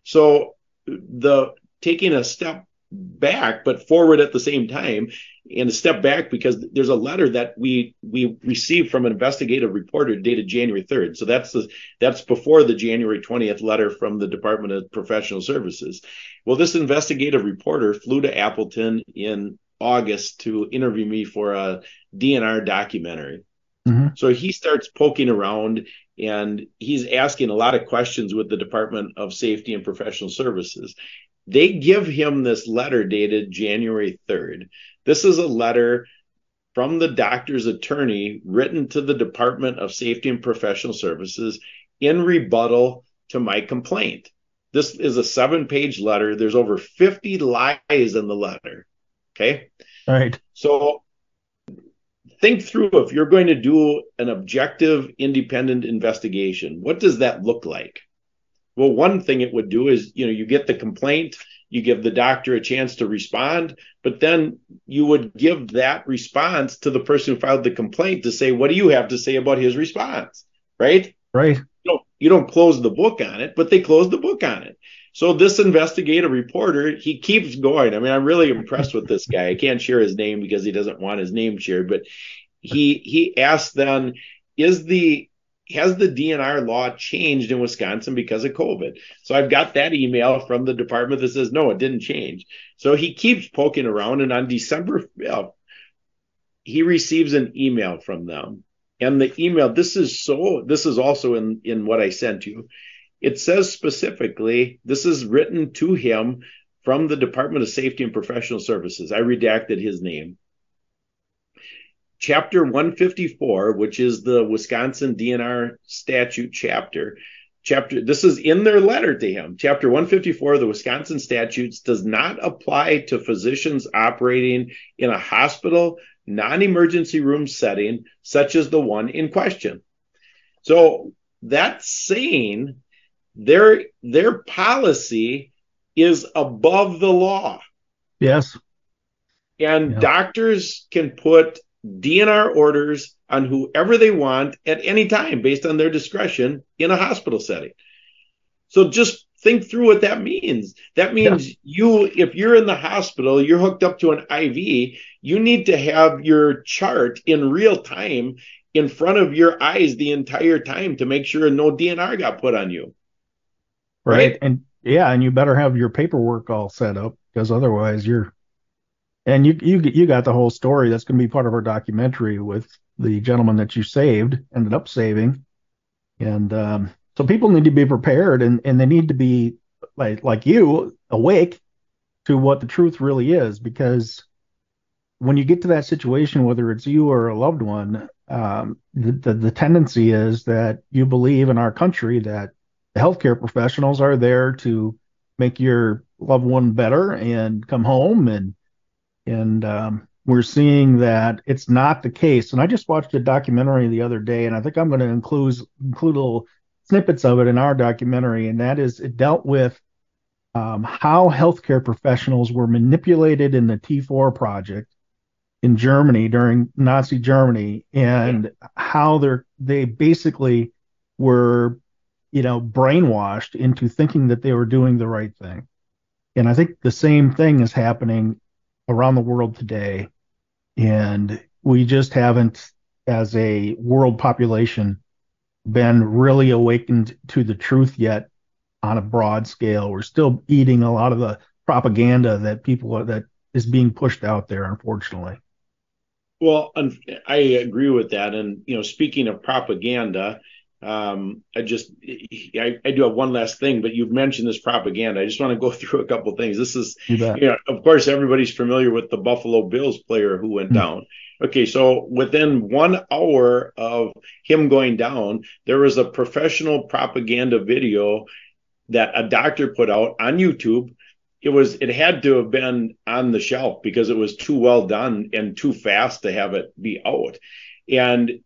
Speaker 16: So the taking a step back but forward at the same time and a step back because there's a letter that we we received from an investigative reporter dated January 3rd. So that's the that's before the January 20th letter from the Department of Professional Services. Well, this investigative reporter flew to Appleton in August to interview me for a DNR documentary. Mm-hmm. So he starts poking around and he's asking a lot of questions with the Department of Safety and Professional Services. They give him this letter dated January 3rd. This is a letter from the doctor's attorney written to the Department of Safety and Professional Services in rebuttal to my complaint. This is a seven page letter. There's over 50 lies in the letter. Okay.
Speaker 2: All right.
Speaker 16: So think through if you're going to do an objective, independent investigation, what does that look like? Well, one thing it would do is, you know, you get the complaint, you give the doctor a chance to respond, but then you would give that response to the person who filed the complaint to say, what do you have to say about his response? Right?
Speaker 2: Right.
Speaker 16: You don't, you don't close the book on it, but they close the book on it. So this investigative reporter, he keeps going. I mean, I'm really impressed with this guy. I can't share his name because he doesn't want his name shared, but he he asked then, is the has the DNR law changed in Wisconsin because of COVID? So I've got that email from the department that says, no, it didn't change. So he keeps poking around. And on December 5th, he receives an email from them. And the email, this is so, this is also in, in what I sent you. It says specifically, this is written to him from the Department of Safety and Professional Services. I redacted his name chapter 154, which is the Wisconsin DNR statute chapter. Chapter this is in their letter to him. Chapter 154 of the Wisconsin statutes does not apply to physicians operating in a hospital non-emergency room setting such as the one in question. So that's saying their their policy is above the law.
Speaker 2: Yes.
Speaker 16: And yeah. doctors can put DNR orders on whoever they want at any time based on their discretion in a hospital setting. So just think through what that means. That means yeah. you, if you're in the hospital, you're hooked up to an IV, you need to have your chart in real time in front of your eyes the entire time to make sure no DNR got put on you.
Speaker 2: Right. right? And yeah, and you better have your paperwork all set up because otherwise you're and you you you got the whole story. That's going to be part of our documentary with the gentleman that you saved, ended up saving, and um, so people need to be prepared and and they need to be like like you awake to what the truth really is because when you get to that situation, whether it's you or a loved one, um, the, the, the tendency is that you believe in our country that the healthcare professionals are there to make your loved one better and come home and and um, we're seeing that it's not the case. And I just watched a documentary the other day, and I think I'm going to include include little snippets of it in our documentary, and that is it dealt with um, how healthcare professionals were manipulated in the T4 project in Germany during Nazi Germany, and yeah. how they they basically were, you know, brainwashed into thinking that they were doing the right thing. And I think the same thing is happening around the world today. And we just haven't, as a world population, been really awakened to the truth yet on a broad scale. We're still eating a lot of the propaganda that people are, that is being pushed out there, unfortunately.
Speaker 16: Well, I agree with that. And you know, speaking of propaganda, um, I just I, I, do have one last thing, but you've mentioned this propaganda. I just want to go through a couple things. This is, you, you know, of course, everybody's familiar with the Buffalo Bills player who went mm-hmm. down. Okay, so within one hour of him going down, there was a professional propaganda video that a doctor put out on YouTube. It was it had to have been on the shelf because it was too well done and too fast to have it be out. And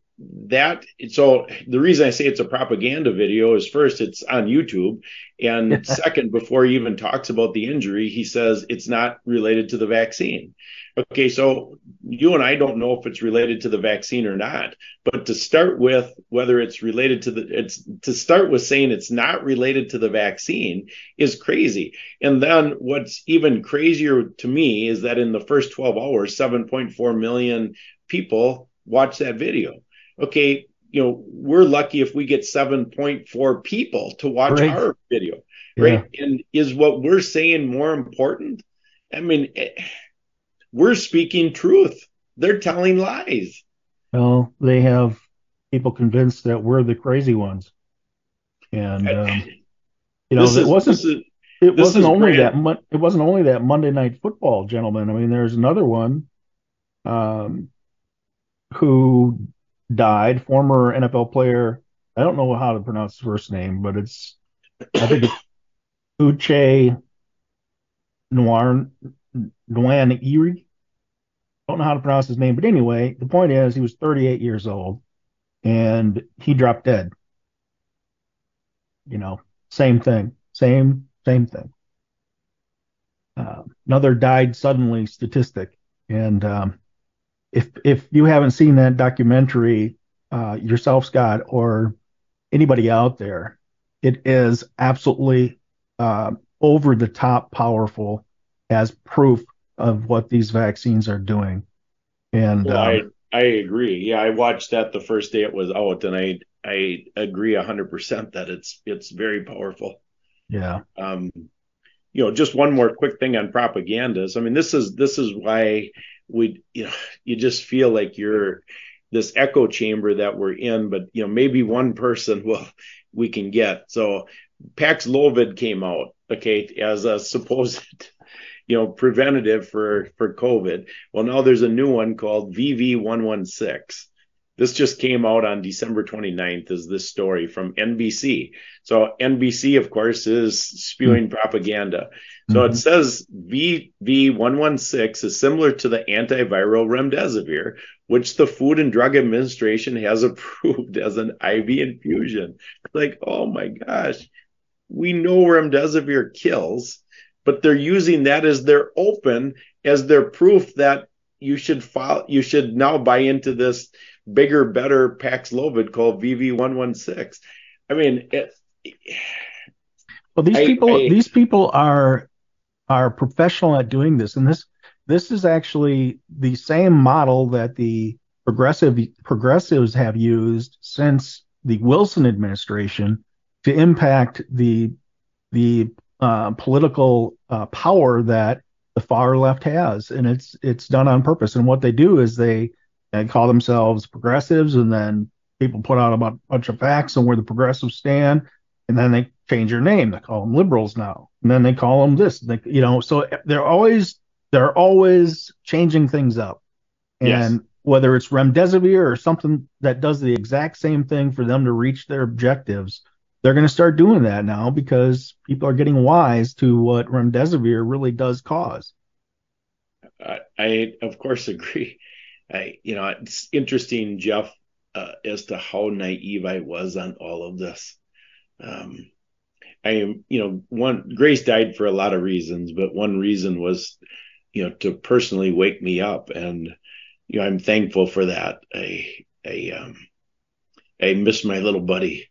Speaker 16: that so the reason I say it's a propaganda video is first it's on YouTube and second before he even talks about the injury he says it's not related to the vaccine. Okay, so you and I don't know if it's related to the vaccine or not, but to start with whether it's related to the it's to start with saying it's not related to the vaccine is crazy. And then what's even crazier to me is that in the first 12 hours 7.4 million people watched that video okay, you know, we're lucky if we get 7.4 people to watch right. our video, right? Yeah. And is what we're saying more important? I mean, eh, we're speaking truth. They're telling lies.
Speaker 2: Well, they have people convinced that we're the crazy ones, and um, you know, it wasn't. Is, it wasn't only brand. that. It wasn't only that Monday Night Football, gentlemen. I mean, there's another one, um, who died, former NFL player. I don't know how to pronounce his first name, but it's I think it's Uche Noir Noan Eri. Don't know how to pronounce his name, but anyway, the point is he was 38 years old and he dropped dead. You know, same thing, same same thing. Uh, another died suddenly statistic, and um, if if you haven't seen that documentary uh, yourself, Scott, or anybody out there, it is absolutely uh, over the top powerful as proof of what these vaccines are doing. And
Speaker 16: well, um, I I agree. Yeah, I watched that the first day it was out, and I I agree hundred percent that it's it's very powerful.
Speaker 2: Yeah.
Speaker 16: Um, you know, just one more quick thing on propagandas. I mean, this is this is why we you know you just feel like you're this echo chamber that we're in but you know maybe one person will we can get. So paxlovid came out okay as a supposed you know preventative for for covid. Well now there's a new one called vv116 this just came out on December 29th is this story from NBC. So NBC, of course, is spewing mm-hmm. propaganda. So mm-hmm. it says VV116 is similar to the antiviral remdesivir, which the Food and Drug Administration has approved as an IV infusion. Like, oh my gosh, we know remdesivir kills, but they're using that as their open as their proof that you should follow, you should now buy into this bigger, better Paxlovid called VV116. I mean, it,
Speaker 2: well, these I, people, I, these people are are professional at doing this, and this this is actually the same model that the progressive progressives have used since the Wilson administration to impact the the uh, political uh, power that the far left has, and it's it's done on purpose. And what they do is they they call themselves progressives, and then people put out a bunch of facts on where the progressives stand, and then they change their name. They call them liberals now, and then they call them this. They, you know, so they're always they're always changing things up, and yes. whether it's remdesivir or something that does the exact same thing for them to reach their objectives, they're going to start doing that now because people are getting wise to what remdesivir really does cause.
Speaker 16: I, I of course agree. I, you know, it's interesting, Jeff, uh, as to how naive I was on all of this. Um, I am, you know, one Grace died for a lot of reasons, but one reason was, you know, to personally wake me up, and you know, I'm thankful for that. I, I, um, I miss my little buddy,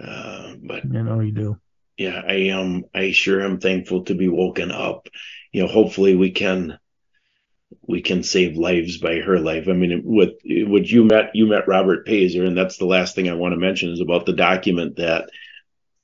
Speaker 16: uh, but
Speaker 2: you know, you do.
Speaker 16: Yeah, I am. I sure am thankful to be woken up. You know, hopefully we can we can save lives by her life. I mean, with what you met, you met Robert Pazer, and that's the last thing I want to mention is about the document that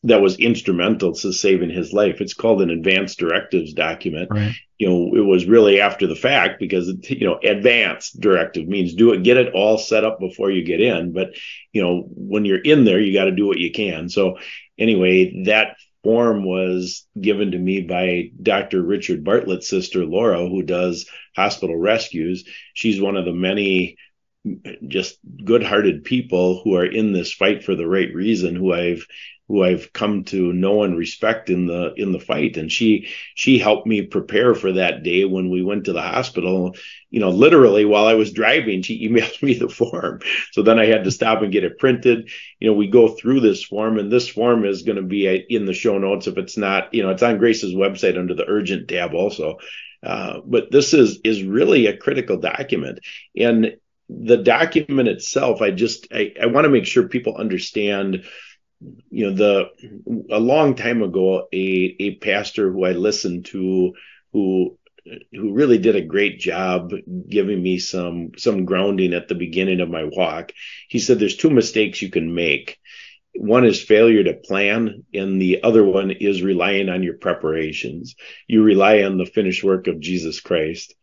Speaker 16: that was instrumental to saving his life. It's called an advanced directives document. Right. You know, it was really after the fact because you know, advanced directive means do it, get it all set up before you get in. But you know, when you're in there, you got to do what you can. So anyway, that form was given to me by Dr. Richard Bartlett's sister, Laura, who does hospital rescues. She's one of the many just good-hearted people who are in this fight for the right reason who I've who I've come to know and respect in the in the fight. And she she helped me prepare for that day when we went to the hospital you know literally while I was driving she emailed me the form. So then I had to stop and get it printed. You know we go through this form and this form is going to be in the show notes if it's not you know it's on Grace's website under the urgent tab also. Uh, but this is is really a critical document. And the document itself i just i, I want to make sure people understand you know the a long time ago a a pastor who I listened to who who really did a great job giving me some some grounding at the beginning of my walk. He said there's two mistakes you can make. One is failure to plan, and the other one is relying on your preparations. You rely on the finished work of Jesus Christ.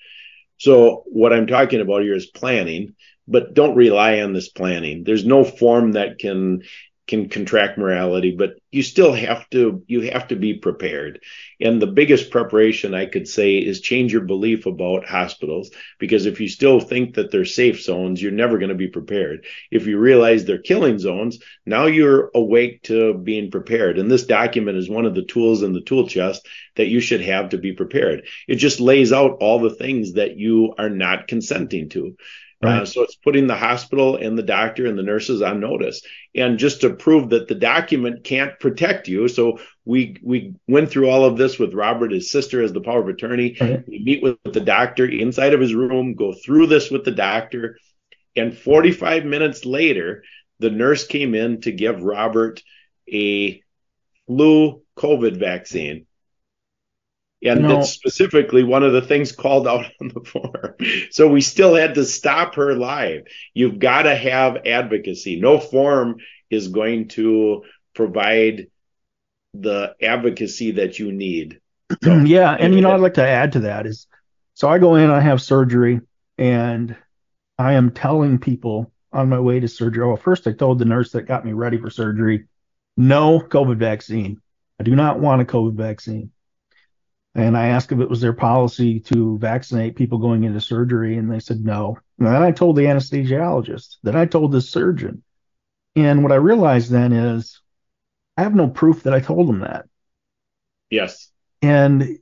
Speaker 16: So what I'm talking about here is planning, but don't rely on this planning. There's no form that can can contract morality, but you still have to you have to be prepared. And the biggest preparation I could say is change your belief about hospitals because if you still think that they're safe zones, you're never going to be prepared. If you realize they're killing zones, now you're awake to being prepared. And this document is one of the tools in the tool chest that you should have to be prepared. It just lays out all the things that you are not consenting to. Right. Uh, so it's putting the hospital and the doctor and the nurses on notice. And just to prove that the document can't protect you, so we we went through all of this with Robert, his sister, as the power of attorney. Right. We meet with the doctor inside of his room, go through this with the doctor, and 45 minutes later, the nurse came in to give Robert a flu COVID vaccine. And no. that's specifically one of the things called out on the form. So we still had to stop her live. You've got to have advocacy. No form is going to provide the advocacy that you need.
Speaker 2: So, yeah, and you know, I'd like to add to that is so I go in, I have surgery, and I am telling people on my way to surgery. Well, first I told the nurse that got me ready for surgery, no COVID vaccine. I do not want a COVID vaccine. And I asked if it was their policy to vaccinate people going into surgery, and they said no. And then I told the anesthesiologist, then I told the surgeon. And what I realized then is I have no proof that I told them that.
Speaker 16: Yes.
Speaker 2: And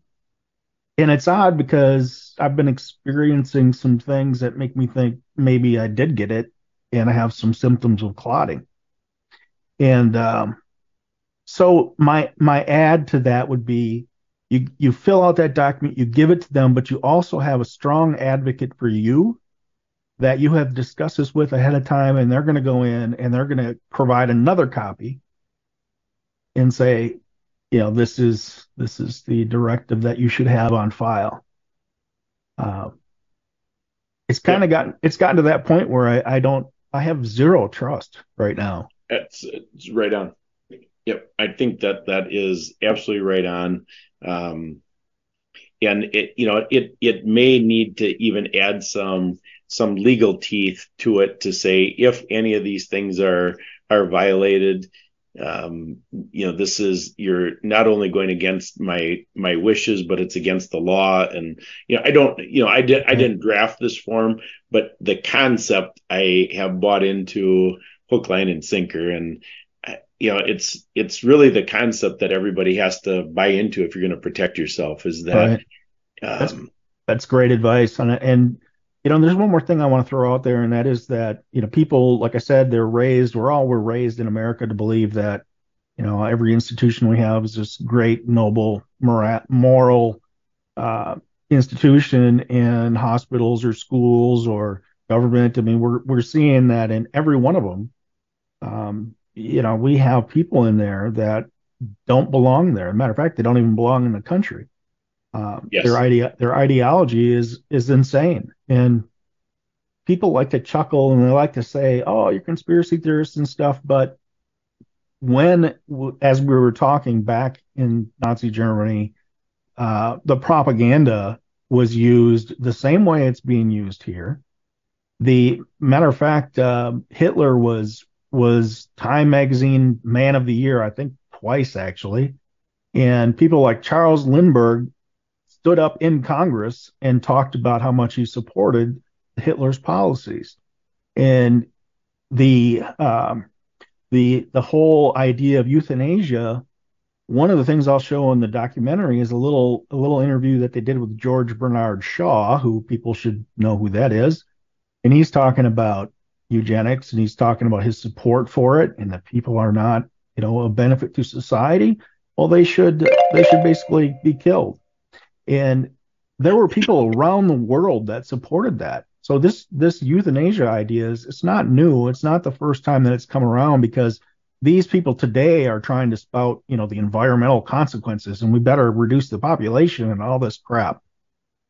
Speaker 2: and it's odd because I've been experiencing some things that make me think maybe I did get it and I have some symptoms of clotting. And um, so my my add to that would be you you fill out that document, you give it to them, but you also have a strong advocate for you that you have discussed this with ahead of time, and they're going to go in and they're going to provide another copy and say, you know, this is this is the directive that you should have on file. Uh, it's kind of yeah. gotten it's gotten to that point where I, I don't I have zero trust right now.
Speaker 16: It's right on. Yep, I think that that is absolutely right on. Um, and it, you know, it it may need to even add some some legal teeth to it to say if any of these things are are violated, um, you know, this is you're not only going against my my wishes, but it's against the law. And you know, I don't, you know, I did I didn't draft this form, but the concept I have bought into hook, line, and sinker. And you know it's it's really the concept that everybody has to buy into if you're going to protect yourself is that right.
Speaker 2: um, that's, that's great advice. And and you know there's one more thing i want to throw out there and that is that you know people like i said they're raised we're all we're raised in america to believe that you know every institution we have is this great noble moral uh, institution in hospitals or schools or government. I mean we're we're seeing that in every one of them um, you know, we have people in there that don't belong there. matter of fact, they don't even belong in the country. Um, yes. Their idea, their ideology is is insane, and people like to chuckle and they like to say, "Oh, you're conspiracy theorists and stuff." But when, as we were talking back in Nazi Germany, uh, the propaganda was used the same way it's being used here. The matter of fact, uh, Hitler was was Time Magazine Man of the Year, I think twice actually. And people like Charles Lindbergh stood up in Congress and talked about how much he supported Hitler's policies. And the um, the the whole idea of euthanasia. One of the things I'll show in the documentary is a little a little interview that they did with George Bernard Shaw, who people should know who that is, and he's talking about eugenics and he's talking about his support for it and that people are not you know a benefit to society well they should they should basically be killed. And there were people around the world that supported that. So this this euthanasia idea is it's not new. It's not the first time that it's come around because these people today are trying to spout you know the environmental consequences and we better reduce the population and all this crap.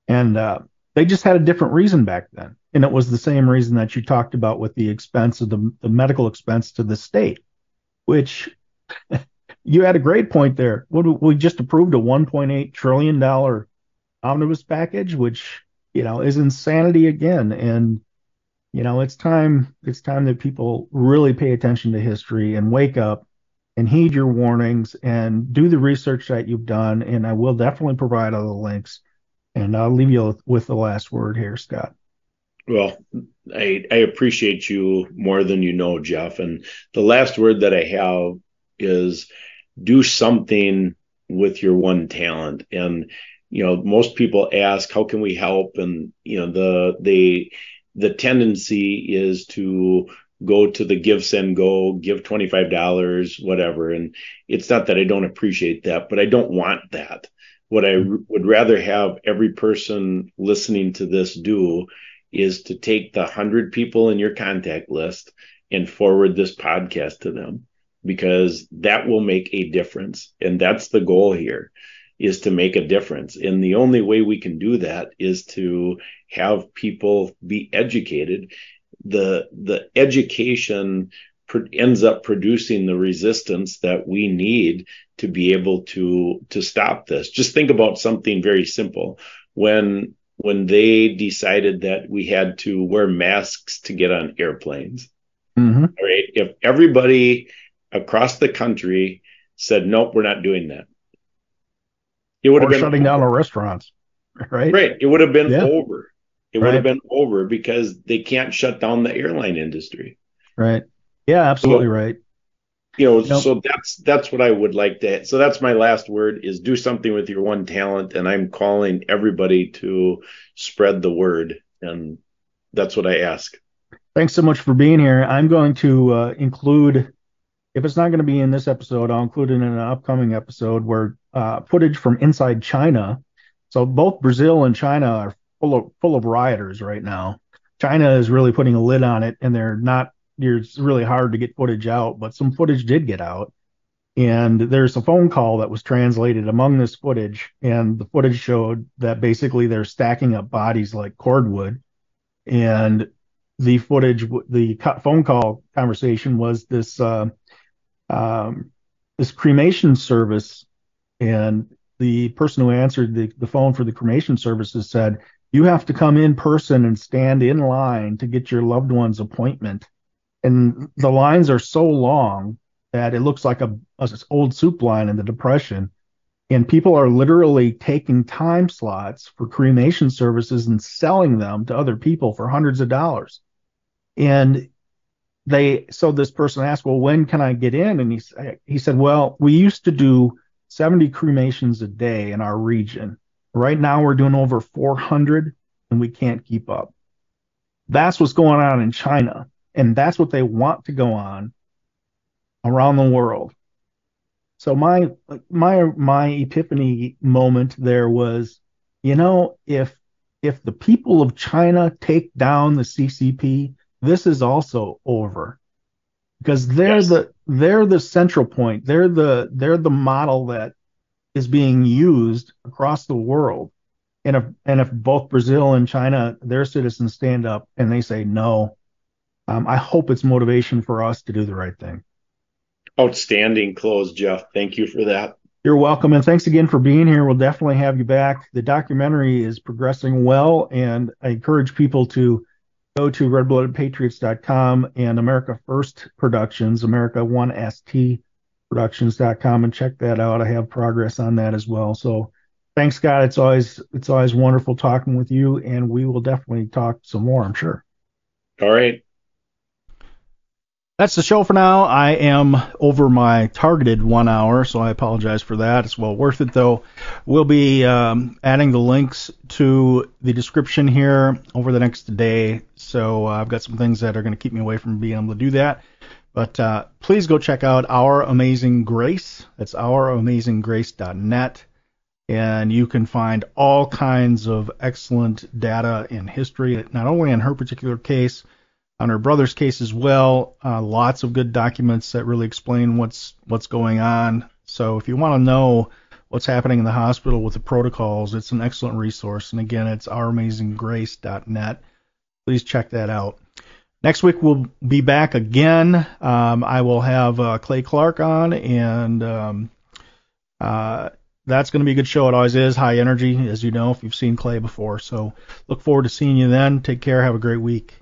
Speaker 2: And uh, they just had a different reason back then and it was the same reason that you talked about with the expense of the, the medical expense to the state, which you had a great point there. We just approved a 1.8 trillion dollar omnibus package, which you know is insanity again. And you know it's time it's time that people really pay attention to history and wake up and heed your warnings and do the research that you've done. And I will definitely provide all the links. And I'll leave you with the last word here, Scott.
Speaker 16: Well, I, I appreciate you more than you know, Jeff. And the last word that I have is do something with your one talent. And, you know, most people ask, how can we help? And, you know, the, they, the tendency is to go to the GiveSendGo give $25, whatever. And it's not that I don't appreciate that, but I don't want that. What I would rather have every person listening to this do is to take the 100 people in your contact list and forward this podcast to them because that will make a difference. And that's the goal here is to make a difference. And the only way we can do that is to have people be educated. The the education ends up producing the resistance that we need to be able to to stop this. Just think about something very simple. When when they decided that we had to wear masks to get on airplanes.
Speaker 2: Mm-hmm.
Speaker 16: Right. If everybody across the country said, nope, we're not doing that.
Speaker 2: It would or have been shutting over. down our restaurants. Right.
Speaker 16: Right. It would have been yeah. over. It right. would have been over because they can't shut down the airline industry.
Speaker 2: Right. Yeah, absolutely so, right
Speaker 16: you know nope. so that's that's what i would like to so that's my last word is do something with your one talent and i'm calling everybody to spread the word and that's what i ask.
Speaker 2: Thanks so much for being here. I'm going to uh, include if it's not going to be in this episode i'll include it in an upcoming episode where uh, footage from inside china. So both brazil and china are full of full of rioters right now. China is really putting a lid on it and they're not it's really hard to get footage out, but some footage did get out. And there's a phone call that was translated among this footage, and the footage showed that basically they're stacking up bodies like cordwood. And the footage, the phone call conversation was this uh, um, this cremation service, and the person who answered the, the phone for the cremation services said, "You have to come in person and stand in line to get your loved one's appointment." And the lines are so long that it looks like a, a old soup line in the depression. And people are literally taking time slots for cremation services and selling them to other people for hundreds of dollars. And they so this person asked well when can i get in? And he, he said well we used to do 70 cremations a day in our region. Right now we're doing over 400 and we can't keep up. That's what's going on in china and that's what they want to go on around the world. So my my my epiphany moment there was, you know, if if the people of China take down the CCP, this is also over. Because they're yes. the they're the central point. They're the they're the model that is being used across the world. And if and if both Brazil and China, their citizens stand up and they say no, um, I hope it's motivation for us to do the right thing.
Speaker 16: Outstanding close, Jeff. Thank you for that.
Speaker 2: You're welcome, and thanks again for being here. We'll definitely have you back. The documentary is progressing well, and I encourage people to go to redbloodedpatriots.com and America First Productions, America One ST Productions.com, and check that out. I have progress on that as well. So, thanks, Scott. It's always it's always wonderful talking with you, and we will definitely talk some more. I'm sure.
Speaker 16: All right.
Speaker 2: That's the show for now. I am over my targeted one hour, so I apologize for that. It's well worth it, though. We'll be um, adding the links to the description here over the next day. So uh, I've got some things that are going to keep me away from being able to do that. But uh, please go check out Our Amazing Grace. That's ouramazinggrace.net. And you can find all kinds of excellent data in history, not only in her particular case, on her brother's case as well. Uh, lots of good documents that really explain what's what's going on. So if you want to know what's happening in the hospital with the protocols, it's an excellent resource. And again, it's ouramazinggrace.net. Please check that out. Next week we'll be back again. Um, I will have uh, Clay Clark on, and um, uh, that's going to be a good show. It always is high energy, as you know, if you've seen Clay before. So look forward to seeing you then. Take care. Have a great week.